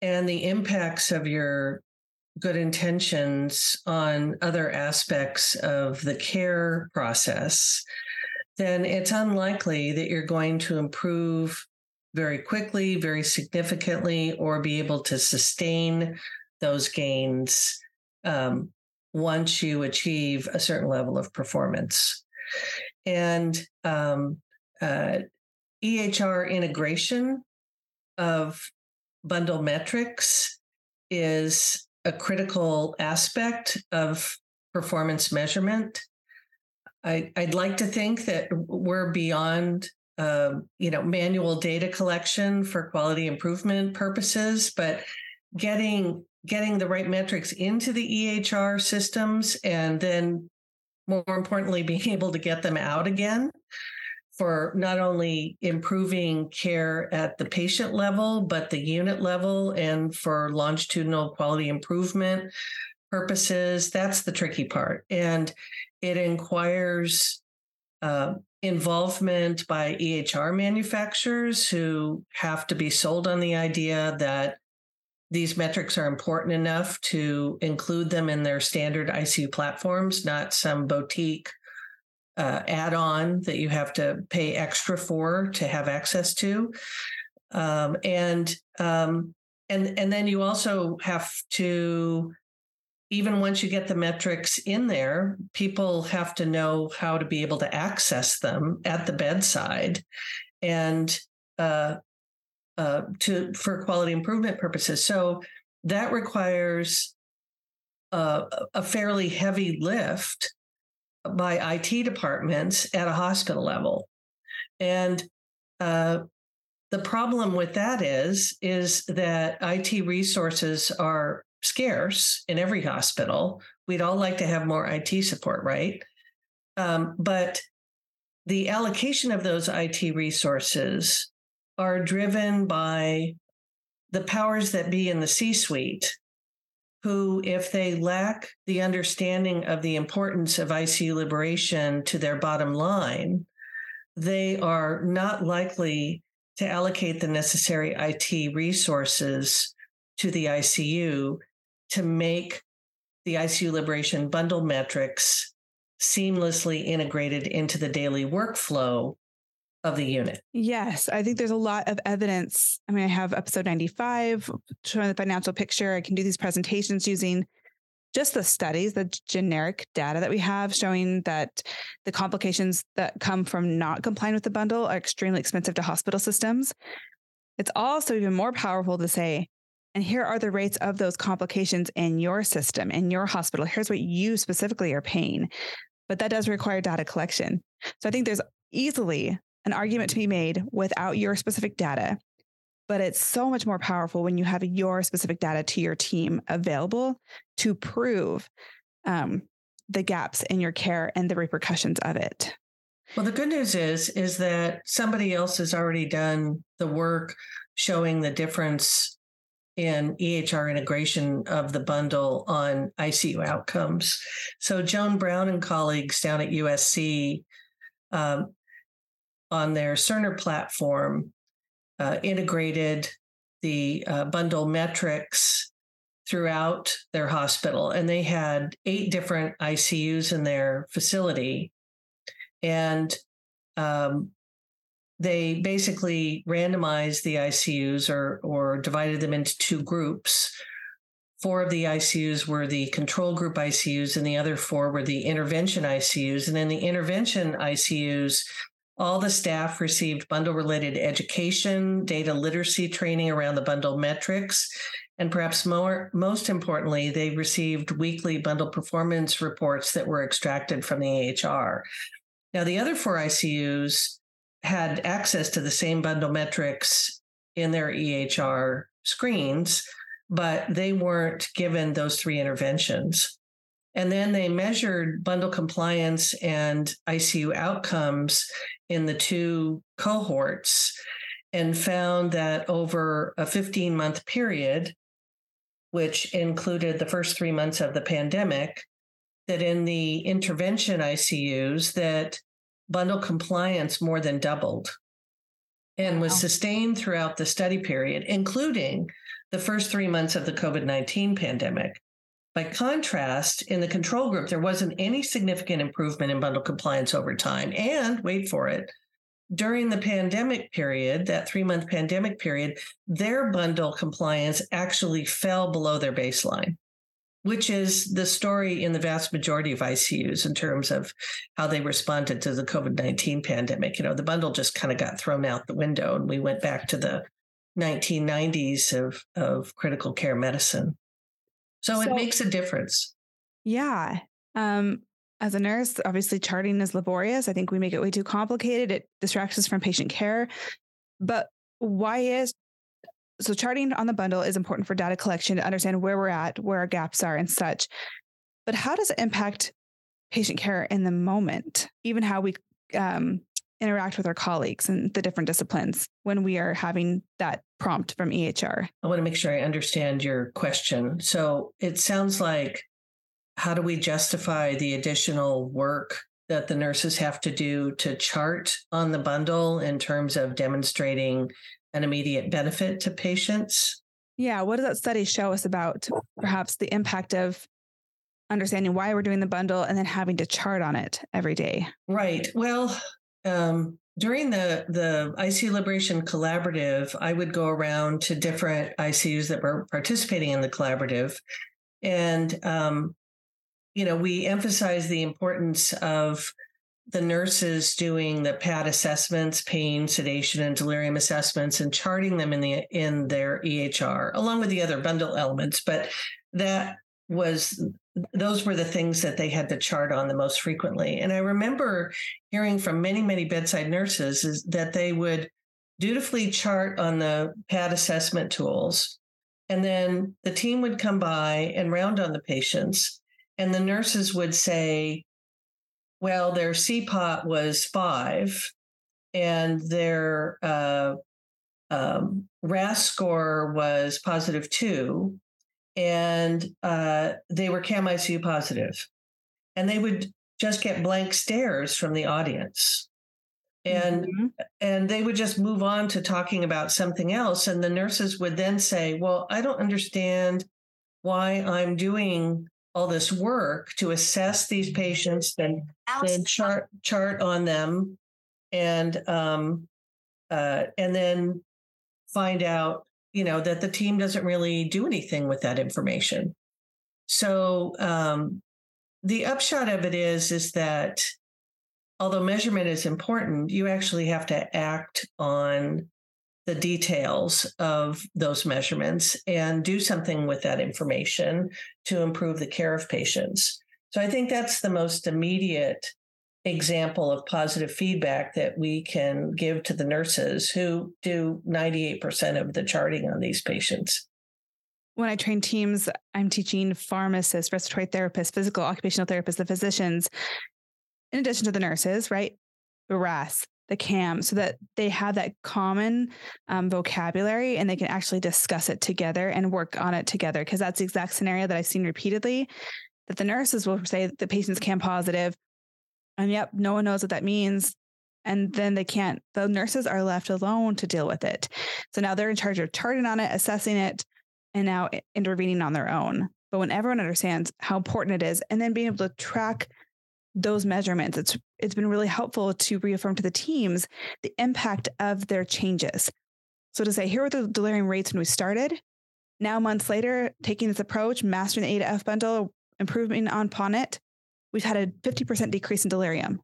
and the impacts of your good intentions on other aspects of the care process, then it's unlikely that you're going to improve very quickly, very significantly, or be able to sustain those gains um, once you achieve a certain level of performance. And um, uh, EHR integration of bundle metrics is a critical aspect of performance measurement. I, would like to think that we're beyond, um, you know, manual data collection for quality improvement purposes, but getting getting the right metrics into the EHR systems and then more importantly being able to get them out again for not only improving care at the patient level, but the unit level and for longitudinal quality improvement purposes. That's the tricky part. And it inquires uh, involvement by EHR manufacturers who have to be sold on the idea that these metrics are important enough to include them in their standard ICU platforms, not some boutique uh, add-on that you have to pay extra for to have access to, um, and um, and and then you also have to even once you get the metrics in there, people have to know how to be able to access them at the bedside, and uh, uh, to for quality improvement purposes. So that requires uh, a fairly heavy lift by IT departments at a hospital level. And uh, the problem with that is is that IT resources are scarce in every hospital. We'd all like to have more IT support, right? Um, but the allocation of those IT resources are driven by the powers that be in the C suite who, if they lack the understanding of the importance of ICU liberation to their bottom line, they are not likely to allocate the necessary IT resources to the ICU to make the ICU liberation bundle metrics seamlessly integrated into the daily workflow of the unit. Yes, I think there's a lot of evidence. I mean, I have episode 95 showing the financial picture. I can do these presentations using just the studies, the generic data that we have showing that the complications that come from not complying with the bundle are extremely expensive to hospital systems. It's also even more powerful to say, and here are the rates of those complications in your system, in your hospital. Here's what you specifically are paying. But that does require data collection. So I think there's easily an argument to be made without your specific data. But it's so much more powerful when you have your specific data to your team available to prove um, the gaps in your care and the repercussions of it. Well, the good news is is that somebody else has already done the work showing the difference in EHR integration of the bundle on ICU outcomes. So Joan Brown and colleagues down at USC um, on their Cerner platform uh, integrated the uh, bundle metrics throughout their hospital. And they had eight different ICUs in their facility. And um, they basically randomized the ICUs or or divided them into two groups. Four of the ICUs were the control group ICUs, and the other four were the intervention ICUs. And in the intervention ICUs, all the staff received bundle related education, data literacy training around the bundle metrics, and perhaps more, most importantly, they received weekly bundle performance reports that were extracted from the EHR. Now, the other four ICUs had access to the same bundle metrics in their EHR screens, but they weren't given those three interventions. And then they measured bundle compliance and ICU outcomes in the two cohorts and found that over a 15 month period, which included the first three months of the pandemic, that in the intervention ICUs that bundle compliance more than doubled and wow. was sustained throughout the study period, including the first three months of the COVID 19 pandemic. By contrast, in the control group, there wasn't any significant improvement in bundle compliance over time. And wait for it, during the pandemic period, that three month pandemic period, their bundle compliance actually fell below their baseline, which is the story in the vast majority of ICUs in terms of how they responded to the COVID 19 pandemic. You know, the bundle just kind of got thrown out the window and we went back to the 1990s of, of critical care medicine. So, so it makes a difference. Yeah. Um, as a nurse, obviously charting is laborious. I think we make it way too complicated. It distracts us from patient care. But why is so charting on the bundle is important for data collection to understand where we're at, where our gaps are, and such. But how does it impact patient care in the moment? Even how we um, interact with our colleagues and the different disciplines when we are having that prompt from EHR? I want to make sure I understand your question. So it sounds like how do we justify the additional work that the nurses have to do to chart on the bundle in terms of demonstrating an immediate benefit to patients? Yeah. What does that study show us about perhaps the impact of understanding why we're doing the bundle and then having to chart on it every day? Right. Well, um, during the the ICU Liberation Collaborative, I would go around to different ICUs that were participating in the collaborative, and um, you know we emphasize the importance of the nurses doing the PAD assessments, pain, sedation, and delirium assessments, and charting them in the in their EHR, along with the other bundle elements. But that was those were the things that they had to chart on the most frequently. And I remember hearing from many, many bedside nurses is that they would dutifully chart on the PAD assessment tools. And then the team would come by and round on the patients. And the nurses would say, well, their CPOT was five and their uh, um, RASS score was positive two and uh, they were CAM ICU positive. And they would just get blank stares from the audience. And mm-hmm. and they would just move on to talking about something else. And the nurses would then say, Well, I don't understand why I'm doing all this work to assess these patients, then, then chart chart on them and um, uh, and then find out you know that the team doesn't really do anything with that information. So um, the upshot of it is is that although measurement is important you actually have to act on the details of those measurements and do something with that information to improve the care of patients. So i think that's the most immediate example of positive feedback that we can give to the nurses who do 98% of the charting on these patients. When I train teams, I'm teaching pharmacists, respiratory therapists, physical occupational therapists, the physicians, in addition to the nurses, right? The RASS, the CAM, so that they have that common um, vocabulary and they can actually discuss it together and work on it together. Because that's the exact scenario that I've seen repeatedly that the nurses will say the patient's CAM positive and yep, no one knows what that means. And then they can't, the nurses are left alone to deal with it. So now they're in charge of charting on it, assessing it, and now intervening on their own. But when everyone understands how important it is, and then being able to track those measurements. It's it's been really helpful to reaffirm to the teams the impact of their changes. So to say, here were the delirium rates when we started. Now, months later, taking this approach, mastering the A to F bundle, improving upon it, we've had a 50% decrease in delirium.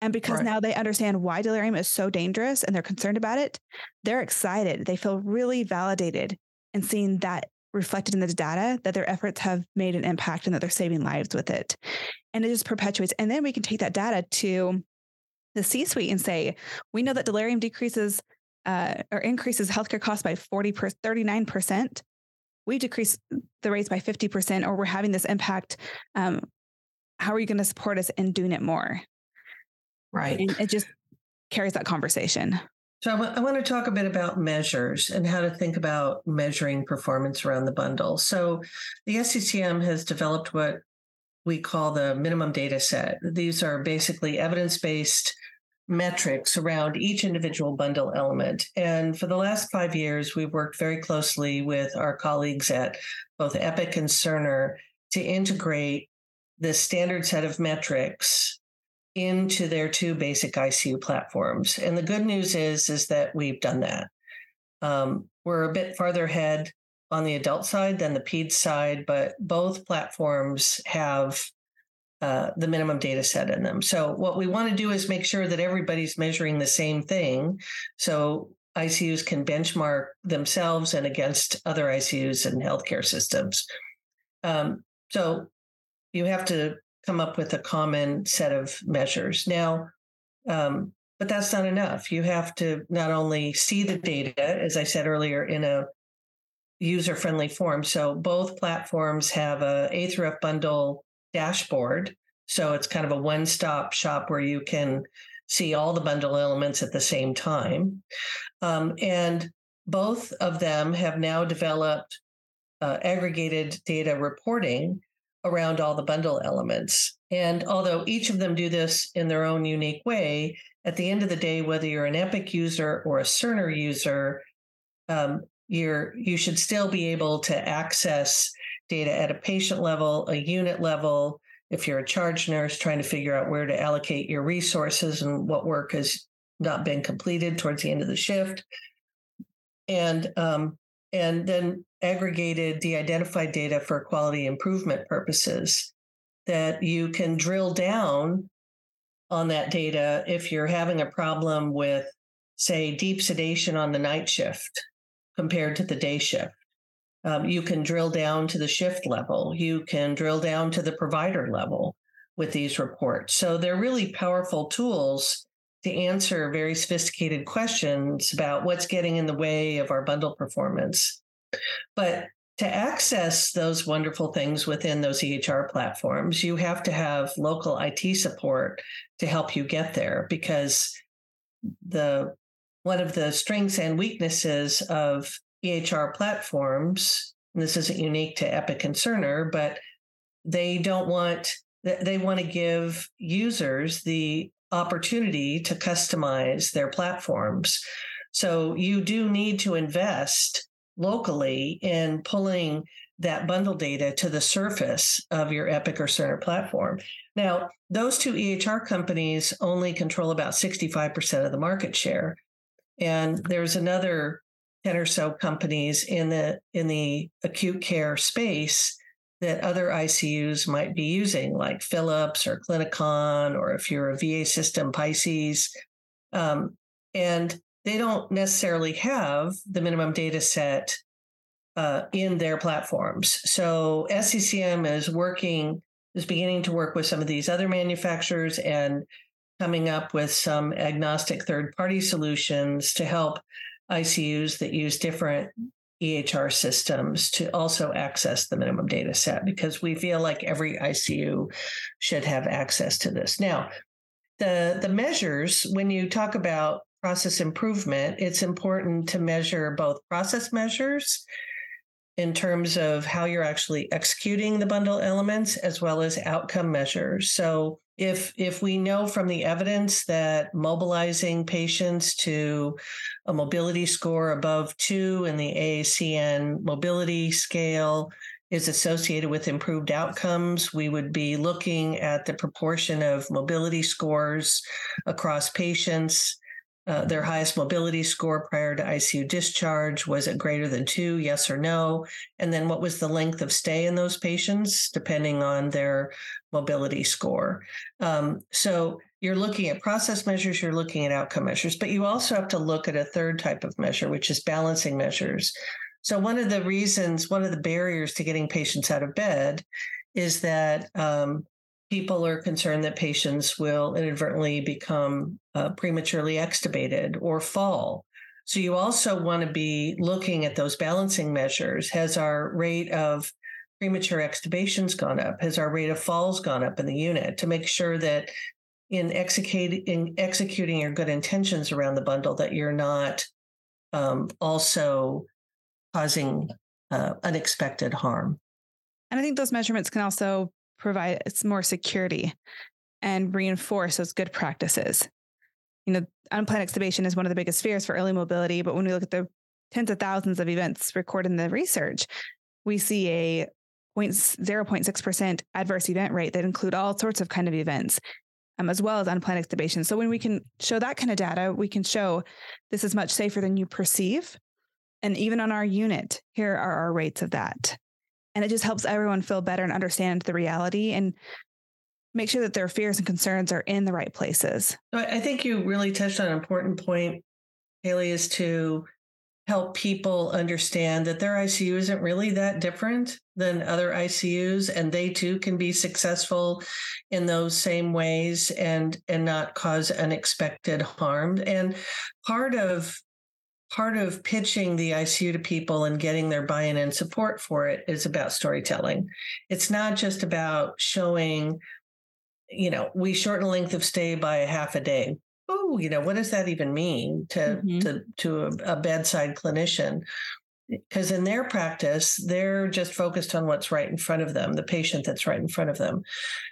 And because right. now they understand why delirium is so dangerous and they're concerned about it, they're excited. They feel really validated and seeing that reflected in the data that their efforts have made an impact and that they're saving lives with it. And it just perpetuates. And then we can take that data to the C suite and say, we know that delirium decreases uh, or increases healthcare costs by 40 per 39%. We decrease the rates by 50%, or we're having this impact. Um, how are you going to support us in doing it more? Right. And it just carries that conversation. So I, w- I want to talk a bit about measures and how to think about measuring performance around the bundle. So the SCCM has developed what we call the minimum data set. These are basically evidence-based metrics around each individual bundle element. And for the last five years, we've worked very closely with our colleagues at both Epic and Cerner to integrate this standard set of metrics into their two basic ICU platforms. And the good news is, is that we've done that. Um, we're a bit farther ahead on the adult side than the PED side, but both platforms have uh, the minimum data set in them. So what we want to do is make sure that everybody's measuring the same thing. So ICUs can benchmark themselves and against other ICUs and healthcare systems. Um, so you have to come up with a common set of measures. Now, um, but that's not enough. You have to not only see the data, as I said earlier, in a user friendly form. So both platforms have a A through F bundle dashboard. So it's kind of a one stop shop where you can see all the bundle elements at the same time. Um, and both of them have now developed uh, aggregated data reporting around all the bundle elements. And although each of them do this in their own unique way, at the end of the day, whether you're an Epic user or a Cerner user, um, you're you should still be able to access data at a patient level, a unit level. If you're a charge nurse trying to figure out where to allocate your resources and what work has not been completed towards the end of the shift, and um, and then aggregated de-identified data for quality improvement purposes that you can drill down on that data if you're having a problem with say deep sedation on the night shift compared to the day shift. Um, you can drill down to the shift level. You can drill down to the provider level with these reports. So they're really powerful tools to answer very sophisticated questions about what's getting in the way of our bundle performance. But to access those wonderful things within those EHR platforms, you have to have local IT support to help you get there because the one of the strengths and weaknesses of EHR platforms, this isn't unique to Epic and Cerner, but they don't want they want to give users the opportunity to customize their platforms. So you do need to invest locally in pulling that bundle data to the surface of your Epic or Cerner platform. Now, those two EHR companies only control about 65% of the market share. And there's another 10 or so companies in the in the acute care space that other ICUs might be using, like Philips or CliniComp, or if you're a VA system, Picis. Um, and they don't necessarily have the minimum data set uh, in their platforms. So SCCM is working, is beginning to work with some of these other manufacturers and coming up with some agnostic third party solutions to help ICUs that use different EHR systems to also access the minimum data set because we feel like every ICU should have access to this. Now, the the measures when you talk about process improvement, it's important to measure both process measures in terms of how you're actually executing the bundle elements as well as outcome measures. So if if we know from the evidence that mobilizing patients to a mobility score above 2 in the AACN mobility scale is associated with improved outcomes. We would be looking at the proportion of mobility scores across patients. Uh, their highest mobility score prior to ICU discharge was it greater than two, yes or no? And then what was the length of stay in those patients, depending on their mobility score? Um, so you're looking at process measures, you're looking at outcome measures, but you also have to look at a third type of measure, which is balancing measures. So, one of the reasons, one of the barriers to getting patients out of bed is that um, people are concerned that patients will inadvertently become uh, prematurely extubated or fall. So, you also want to be looking at those balancing measures. Has our rate of premature extubations gone up? Has our rate of falls gone up in the unit to make sure that in executing in executing your good intentions around the bundle that you're not um, also causing uh, unexpected harm. And I think those measurements can also provide more security and reinforce those good practices. You know, unplanned extubation is one of the biggest fears for early mobility, but when we look at the tens of thousands of events recorded in the research, we see a 0.6% adverse event rate that include all sorts of kind of events, um, as well as unplanned extubation. So when we can show that kind of data, we can show this is much safer than you perceive. And even on our unit, here are our rates of that. And it just helps everyone feel better and understand the reality and make sure that their fears and concerns are in the right places. I think you really touched on an important point, Kali, is to help people understand that their ICU isn't really that different than other ICUs and they too can be successful in those same ways and and not cause unexpected harm and part of part of pitching the ICU to people and getting their buy in and support for it is about storytelling. It's not just about showing, you know, we shorten length of stay by a half a day. Oh, you know, what does that even mean to mm-hmm. to to a, a bedside clinician? because in their practice they're just focused on what's right in front of them the patient that's right in front of them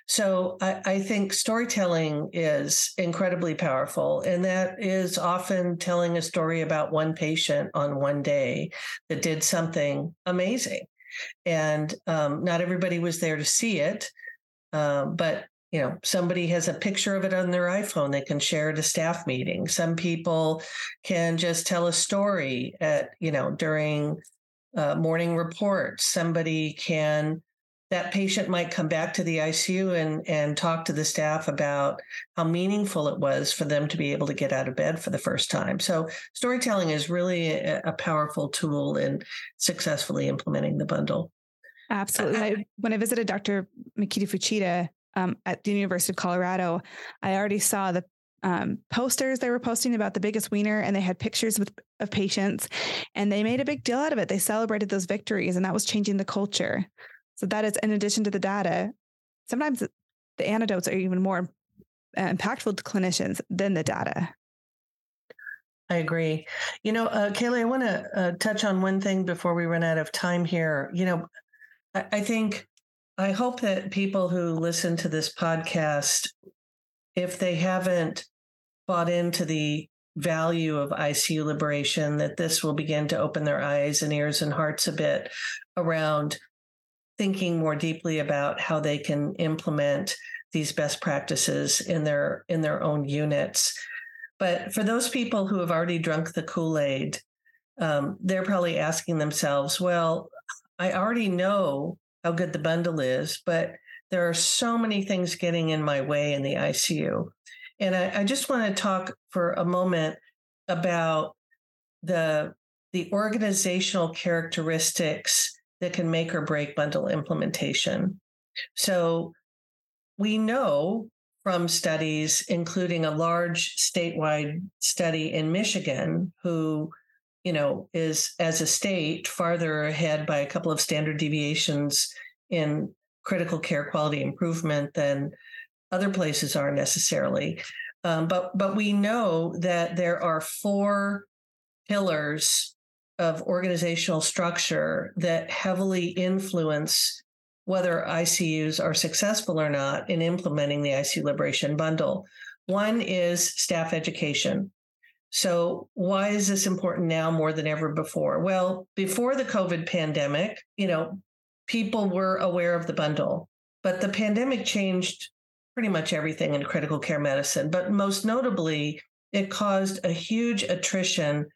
so I, I, think storytelling is incredibly powerful and that is often telling a story about one patient on one day that did something amazing and um, not everybody was there to see it uh, but you know somebody has a picture of it on their iphone they can share at a staff meeting some people can just tell a story at you know during uh, morning reports somebody can that patient might come back to the icu and and talk to the staff about how meaningful it was for them to be able to get out of bed for the first time so storytelling is really a, a powerful tool in successfully implementing the bundle Absolutely. I, when I visited Dr. Mikita Fuchita um, at the University of Colorado, I already saw the um, posters they were posting about the biggest wiener, and they had pictures with, of patients, and they made a big deal out of it. They celebrated those victories, and that was changing the culture. So that is, in addition to the data, sometimes the anecdotes are even more impactful to clinicians than the data. I agree. You know, uh, Kali, I want to uh, touch on one thing before we run out of time here. You know, I, I think I hope that people who listen to this podcast, if they haven't bought into the value of ICU liberation, that this will begin to open their eyes and ears and hearts a bit around thinking more deeply about how they can implement these best practices in their in their own units. But for those people who have already drunk the Kool Aid, um, they're probably asking themselves, "Well, I already know how good the bundle is, but there are so many things getting in my way in the ICU. And I, I just want to talk for a moment about the the organizational characteristics that can make or break bundle implementation. So we know from studies, including a large statewide study in Michigan, who you know, is as a state farther ahead by a couple of standard deviations in critical care quality improvement than other places are necessarily. Um, but but we know that there are four pillars of organizational structure that heavily influence whether ICUs are successful or not in implementing the ICU Liberation Bundle. One is staff education. So, why is this important now more than ever before? Well, before the COVID pandemic, you know, people were aware of the bundle. But the pandemic changed pretty much everything in critical care medicine. But most notably, it caused a huge attrition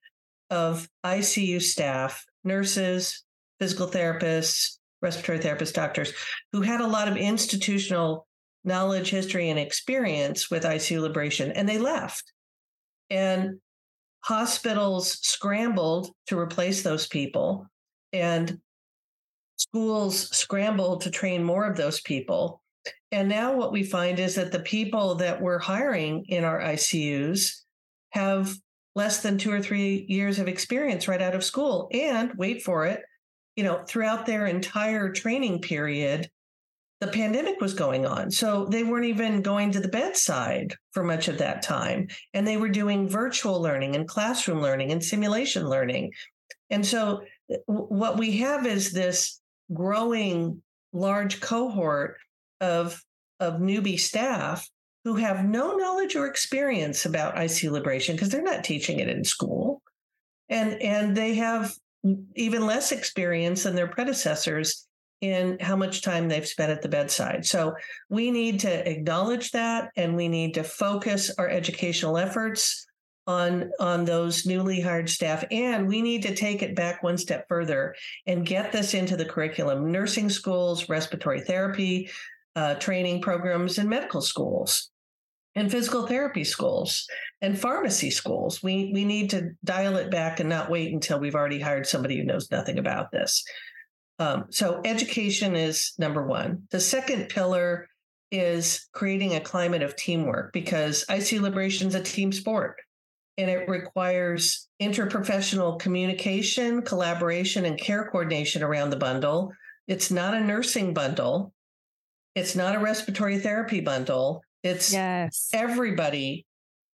of ICU staff, nurses, physical therapists, respiratory therapists, doctors who had a lot of institutional knowledge, history, and experience with ICU liberation, and they left. And hospitals scrambled to replace those people, and schools scrambled to train more of those people. And now what we find is that the people that we're hiring in our ICUs have less than two or three years of experience right out of school. And wait for it, you know, throughout their entire training period, the pandemic was going on. So they weren't even going to the bedside for much of that time. And they were doing virtual learning and classroom learning and simulation learning. And so what we have is this growing large cohort of, of newbie staff who have no knowledge or experience about ICU liberation because they're not teaching it in school. And, and they have even less experience than their predecessors in how much time they've spent at the bedside. So we need to acknowledge that and we need to focus our educational efforts on on those newly hired staff and we need to take it back one step further and get this into the curriculum nursing schools respiratory therapy uh, training programs and medical schools and physical therapy schools and pharmacy schools we we need to dial it back and not wait until we've already hired somebody who knows nothing about this um, so education is number one. The second pillar is creating a climate of teamwork because ICU liberation is a team sport and it requires interprofessional communication, collaboration, and care coordination around the bundle. It's not a nursing bundle. It's not a respiratory therapy bundle. It's yes. everybody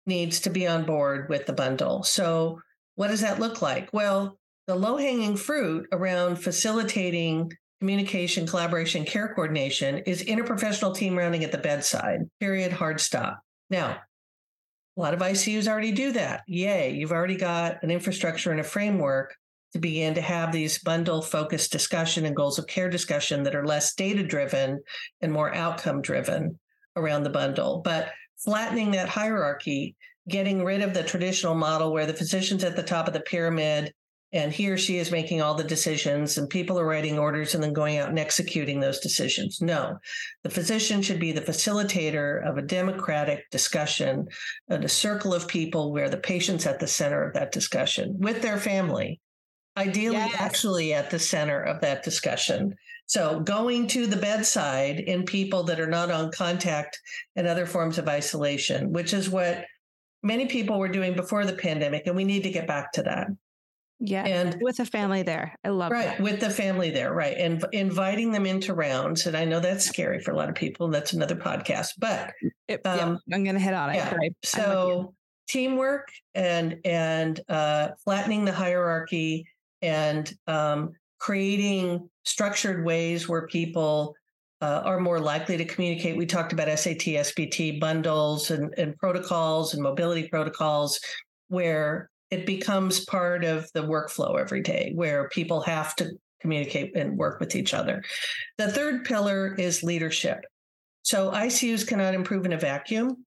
needs to be on board with the bundle. So, what does that look like? Well, the low hanging fruit around facilitating communication, collaboration, care coordination is interprofessional team rounding at the bedside, period, hard stop. Now, a lot of ICUs already do that. Yay, you've already got an infrastructure and a framework to begin to have these bundle focused discussion and goals of care discussion that are less data driven and more outcome driven around the bundle. But flattening that hierarchy, getting rid of the traditional model where the physician's at the top of the pyramid and he or she is making all the decisions and people are writing orders and then going out and executing those decisions. No, the physician should be the facilitator of a democratic discussion and a circle of people where the patient's at the center of that discussion with their family, ideally, yes. actually at the center of that discussion. So going to the bedside in people that are not on contact and other forms of isolation, which is what many people were doing before the pandemic. And we need to get back to that. Yeah. And with a family there. I love right, that. With the family there. Right. And inviting them into rounds. And I know that's scary for a lot of people. And That's another podcast, but it, um, yeah, I'm going to hit on it. Yeah. so teamwork and, and, uh, flattening the hierarchy and, um, creating structured ways where people uh, are more likely to communicate. We talked about SAT, SBT bundles and, and protocols and mobility protocols where it becomes part of the workflow every day where people have to communicate and work with each other. The third pillar is leadership. So ICUs cannot improve in a vacuum.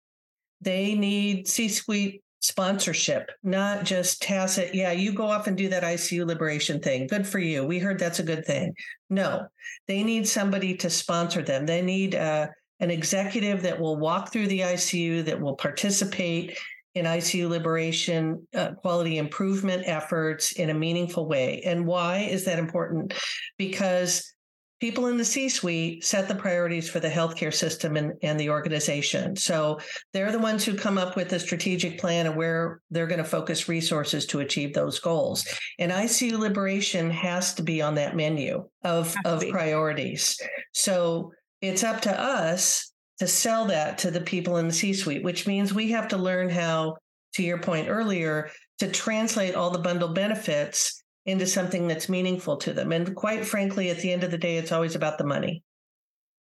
They need C suite sponsorship, not just tacit, yeah, you go off and do that ICU liberation thing. Good for you. We heard that's a good thing. No, they need somebody to sponsor them. They need uh, an executive that will walk through the ICU, that will participate in ICU liberation uh, quality improvement efforts in a meaningful way. And why is that important? Because people in the C suite set the priorities for the healthcare system and, and the organization. So they're the ones who come up with a strategic plan of where they're going to focus resources to achieve those goals. And ICU liberation has to be on that menu of, of priorities. So it's up to us to sell that to the people in the C suite, which means we have to learn how, to your point earlier, to translate all the bundle benefits into something that's meaningful to them. And quite frankly, at the end of the day, it's always about the money.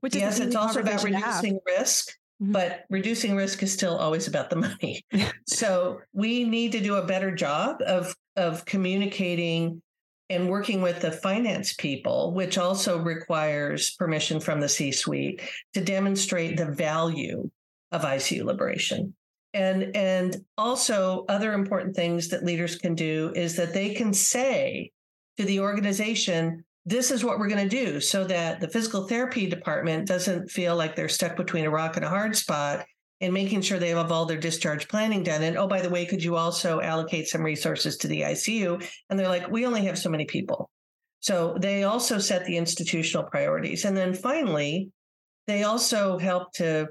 Which yes, it's also about reducing risk, mm-hmm. but reducing risk is still always about the money. so we need to do a better job of of communicating and working with the finance people, which also requires permission from the C suite to demonstrate the value of ICU liberation. And, and also, other important things that leaders can do is that they can say to the organization, this is what we're going to do so that the physical therapy department doesn't feel like they're stuck between a rock and a hard spot and making sure they have all their discharge planning done. And oh, by the way, could you also allocate some resources to the ICU? And they're like, we only have so many people. So they also set the institutional priorities. And then finally, they also help to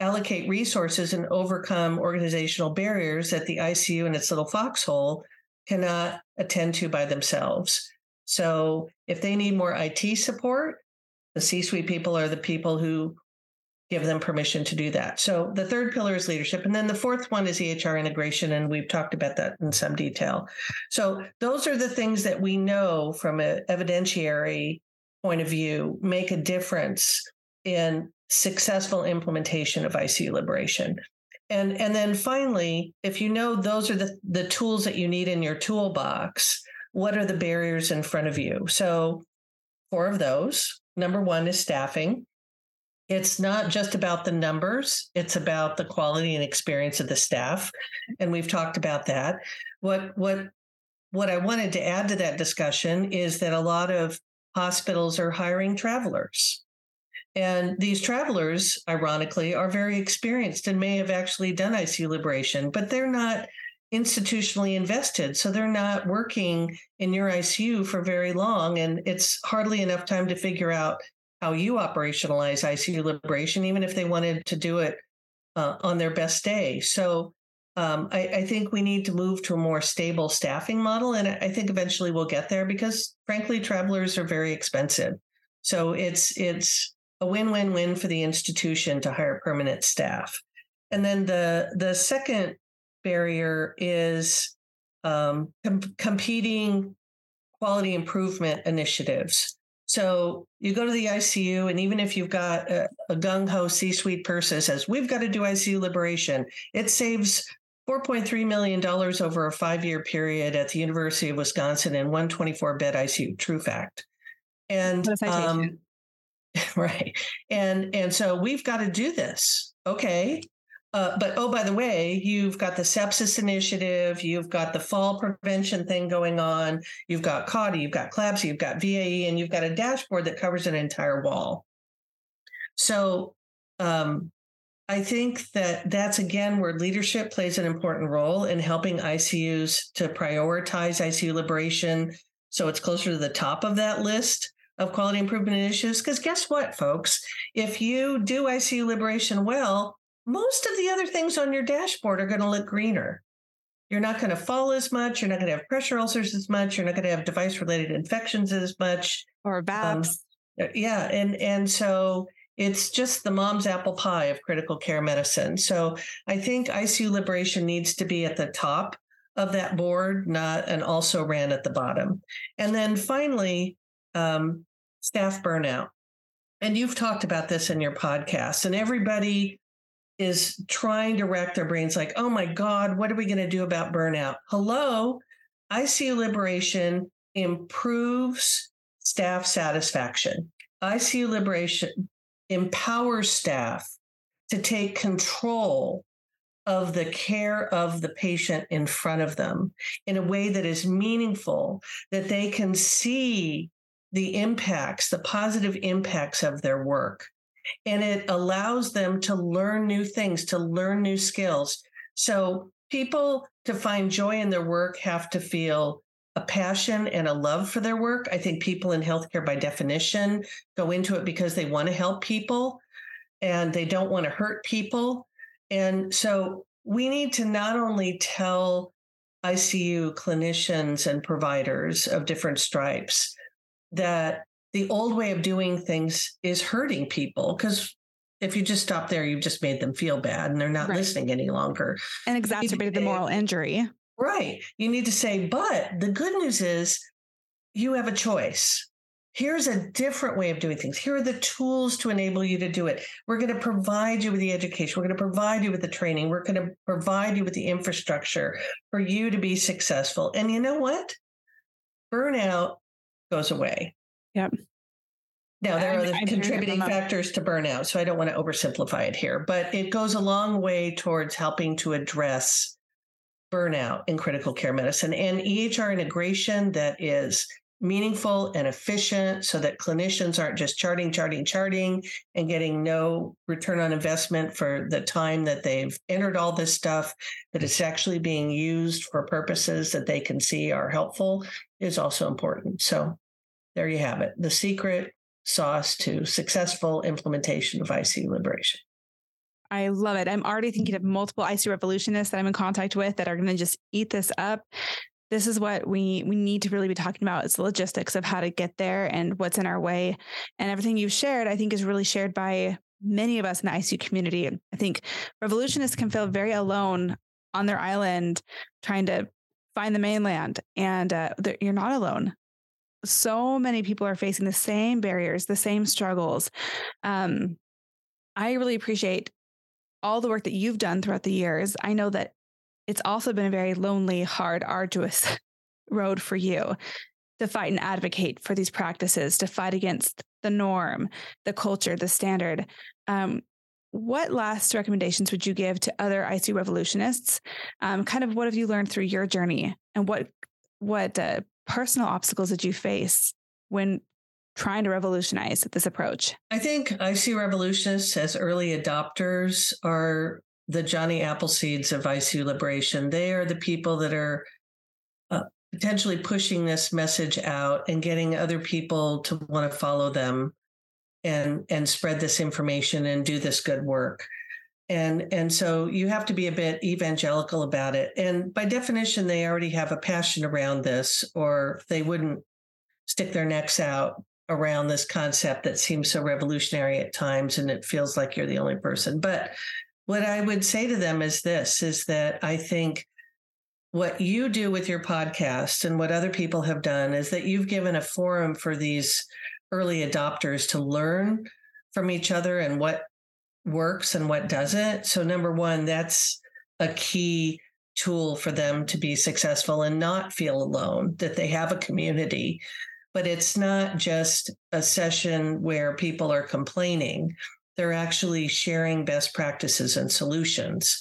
allocate resources and overcome organizational barriers that the ICU and its little foxhole cannot attend to by themselves. So if they need more IT support, the C suite people are the people who give them permission to do that. So the third pillar is leadership. And then the fourth one is EHR integration. And we've talked about that in some detail. So those are the things that we know from an evidentiary point of view make a difference in successful implementation of ICU liberation. And, and then finally, if you know those are the, the tools that you need in your toolbox, what are the barriers in front of you? So, four of those. Number one is staffing it's not just about the numbers it's about the quality and experience of the staff and we've talked about that. What what what i wanted to add to that discussion is that a lot of hospitals are hiring travelers. And these travelers ironically are very experienced and may have actually done icu liberation but they're not institutionally invested so they're not working in your icu for very long and it's hardly enough time to figure out how you operationalize ICU liberation, even if they wanted to do it uh, on their best day. So um, I, I, think we need to move to a more stable staffing model. And I think eventually we'll get there because frankly, travelers are very expensive. So it's it's a win-win-win for the institution to hire permanent staff. And then the the second barrier is um, com- competing quality improvement initiatives. So you go to the ICU, and even if you've got a, a gung ho C suite person says, We've got to do ICU liberation, it saves $4.3 million over a five year period at the University of Wisconsin in 124 bed ICU. True fact. And um, right. And and so we've got to do this. Okay. Uh, but oh, by the way, you've got the sepsis initiative, you've got the fall prevention thing going on, you've got CAUTI, you've got CLABSI, you've got VAE, and you've got a dashboard that covers an entire wall. So um, I think that that's again where leadership plays an important role in helping ICUs to prioritize ICU liberation. So it's closer to the top of that list of quality improvement initiatives. Because guess what, folks? If you do ICU liberation well, most of the other things on your dashboard are going to look greener. You're not going to fall as much. You're not going to have pressure ulcers as much. You're not going to have device related infections as much. Or VAPs. Um, yeah. And, and so it's just the mom's apple pie of critical care medicine. So I think ICU liberation needs to be at the top of that board, not an also ran at the bottom. And then finally, um, staff burnout. And you've talked about this in your podcast, and everybody is trying to rack their brains like, oh my God, what are we going to do about burnout? Hello, ICU liberation improves staff satisfaction. ICU liberation empowers staff to take control of the care of the patient in front of them in a way that is meaningful, that they can see the impacts, the positive impacts of their work and it allows them to learn new things, to learn new skills. So people to find joy in their work have to feel a passion and a love for their work. I think people in healthcare, by definition, go into it because they want to help people and they don't want to hurt people. And so we need to not only tell ICU clinicians and providers of different stripes that the old way of doing things is hurting people because if you just stop there, you've just made them feel bad and they're not right. listening any longer. And exacerbated the moral injury. Right. You need to say, but the good news is you have a choice. Here's a different way of doing things. Here are the tools to enable you to do it. We're going to provide you with the education. We're going to provide you with the training. We're going to provide you with the infrastructure for you to be successful. And you know what? burnout goes away. Yep. Now, there are the contributing factors to burnout, so I don't want to oversimplify it here, but it goes a long way towards helping to address burnout in critical care medicine and EHR integration that is meaningful and efficient so that clinicians aren't just charting, charting, charting and getting no return on investment for the time that they've entered all this stuff, that it's actually being used for purposes that they can see are helpful is also important. So there you have it. The secret sauce to successful implementation of ICU liberation. I love it. I'm already thinking of multiple ICU revolutionists that I'm in contact with that are going to just eat this up. This is what we we need to really be talking about. It's the logistics of how to get there and what's in our way. And everything you've shared, I think, is really shared by many of us in the ICU community. I think revolutionists can feel very alone on their island trying to find the mainland, and uh, you're not alone so many people are facing the same barriers, the same struggles. Um, I really appreciate all the work that you've done throughout the years. I know that it's also been a very lonely, hard, arduous road for you to fight and advocate for these practices, to fight against the norm, the culture, the standard. Um, what last recommendations would you give to other ICU revolutionists? Um, kind of what have you learned through your journey, and what what uh, personal obstacles did you face when trying to revolutionize this approach? I think I see revolutionists as early adopters are the Johnny Appleseeds of ICU liberation. They are the people that are uh, potentially pushing this message out and getting other people to want to follow them and and spread this information and do this good work and and so you have to be a bit evangelical about it. And by definition they already have a passion around this or they wouldn't stick their necks out around this concept that seems so revolutionary at times and it feels like you're the only person. But what i would say to them is this is that i think what you do with your podcast and what other people have done is that you've given a forum for these early adopters to learn from each other and what works and what doesn't. So, number one, that's a key tool for them to be successful and not feel alone, that they have a community. But it's not just a session where people are complaining, they're actually sharing best practices and solutions.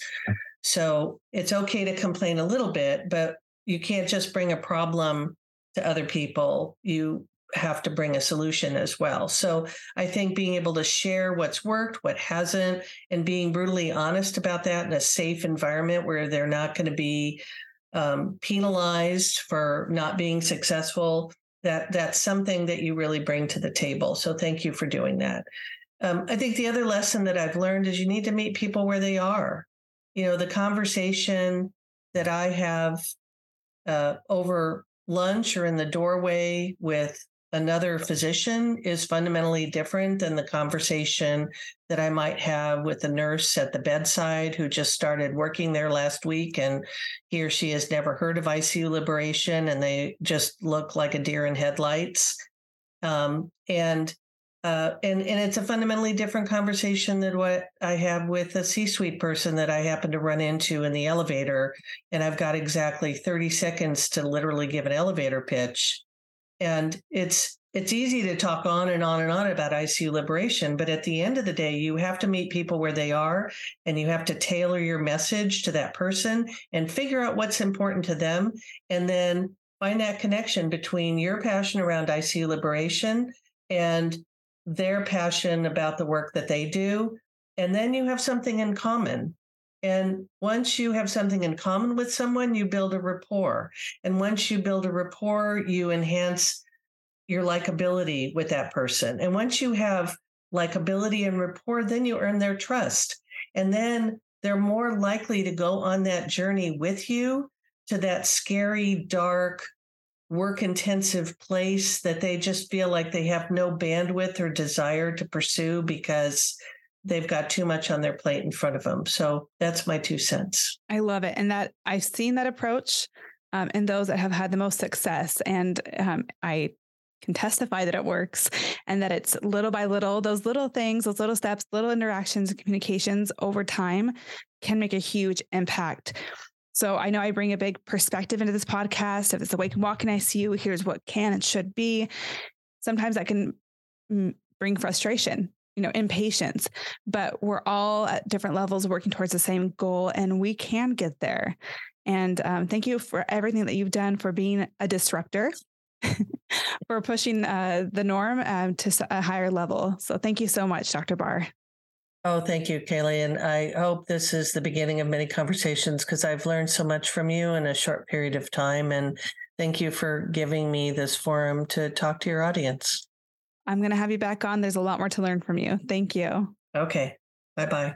So, it's okay to complain a little bit, but you can't just bring a problem to other people. You have to bring a solution as well. So I think being able to share what's worked, what hasn't, and being brutally honest about that in a safe environment where they're not going to be um, penalized for not being successful. That that's something that you really bring to the table. So thank you for doing that. Um, I think the other lesson that I've learned is you need to meet people where they are. You know, the conversation that I have uh, over lunch or in the doorway with another physician is fundamentally different than the conversation that I might have with a nurse at the bedside who just started working there last week and he or she has never heard of ICU liberation and they just look like a deer in headlights. Um, and uh, and and it's a fundamentally different conversation than what I have with a C-suite person that I happen to run into in the elevator, and I've got exactly thirty seconds to literally give an elevator pitch, and it's it's easy to talk on and on and on about ICU liberation, but at the end of the day, you have to meet people where they are and you have to tailor your message to that person and figure out what's important to them. And then find that connection between your passion around ICU liberation and their passion about the work that they do. And then you have something in common. And once you have something in common with someone, you build a rapport. And once you build a rapport, you enhance your likability with that person. And once you have likability and rapport, then you earn their trust. And then they're more likely to go on that journey with you to that scary, dark, work intensive place that they just feel like they have no bandwidth or desire to pursue because they've got too much on their plate in front of them. So that's my two cents. I love it. And that I've seen that approach um, in those that have had the most success. And um, I can testify that it works and that it's little by little, those little things, those little steps, little interactions and communications over time can make a huge impact. So I know I bring a big perspective into this podcast. If it's Awake and Walking ICU, here's what can and should be. Sometimes that can mm, bring frustration, you know, impatience, but we're all at different levels working towards the same goal and we can get there. And um, thank you for everything that you've done for being a disruptor, for pushing uh, the norm um, to a higher level. So thank you so much, Dr. Barr. Oh, thank you, Kali. And I hope this is the beginning of many conversations because I've learned so much from you in a short period of time. And thank you for giving me this forum to talk to your audience. I'm going to have you back on. There's a lot more to learn from you. Thank you. Okay. Bye bye.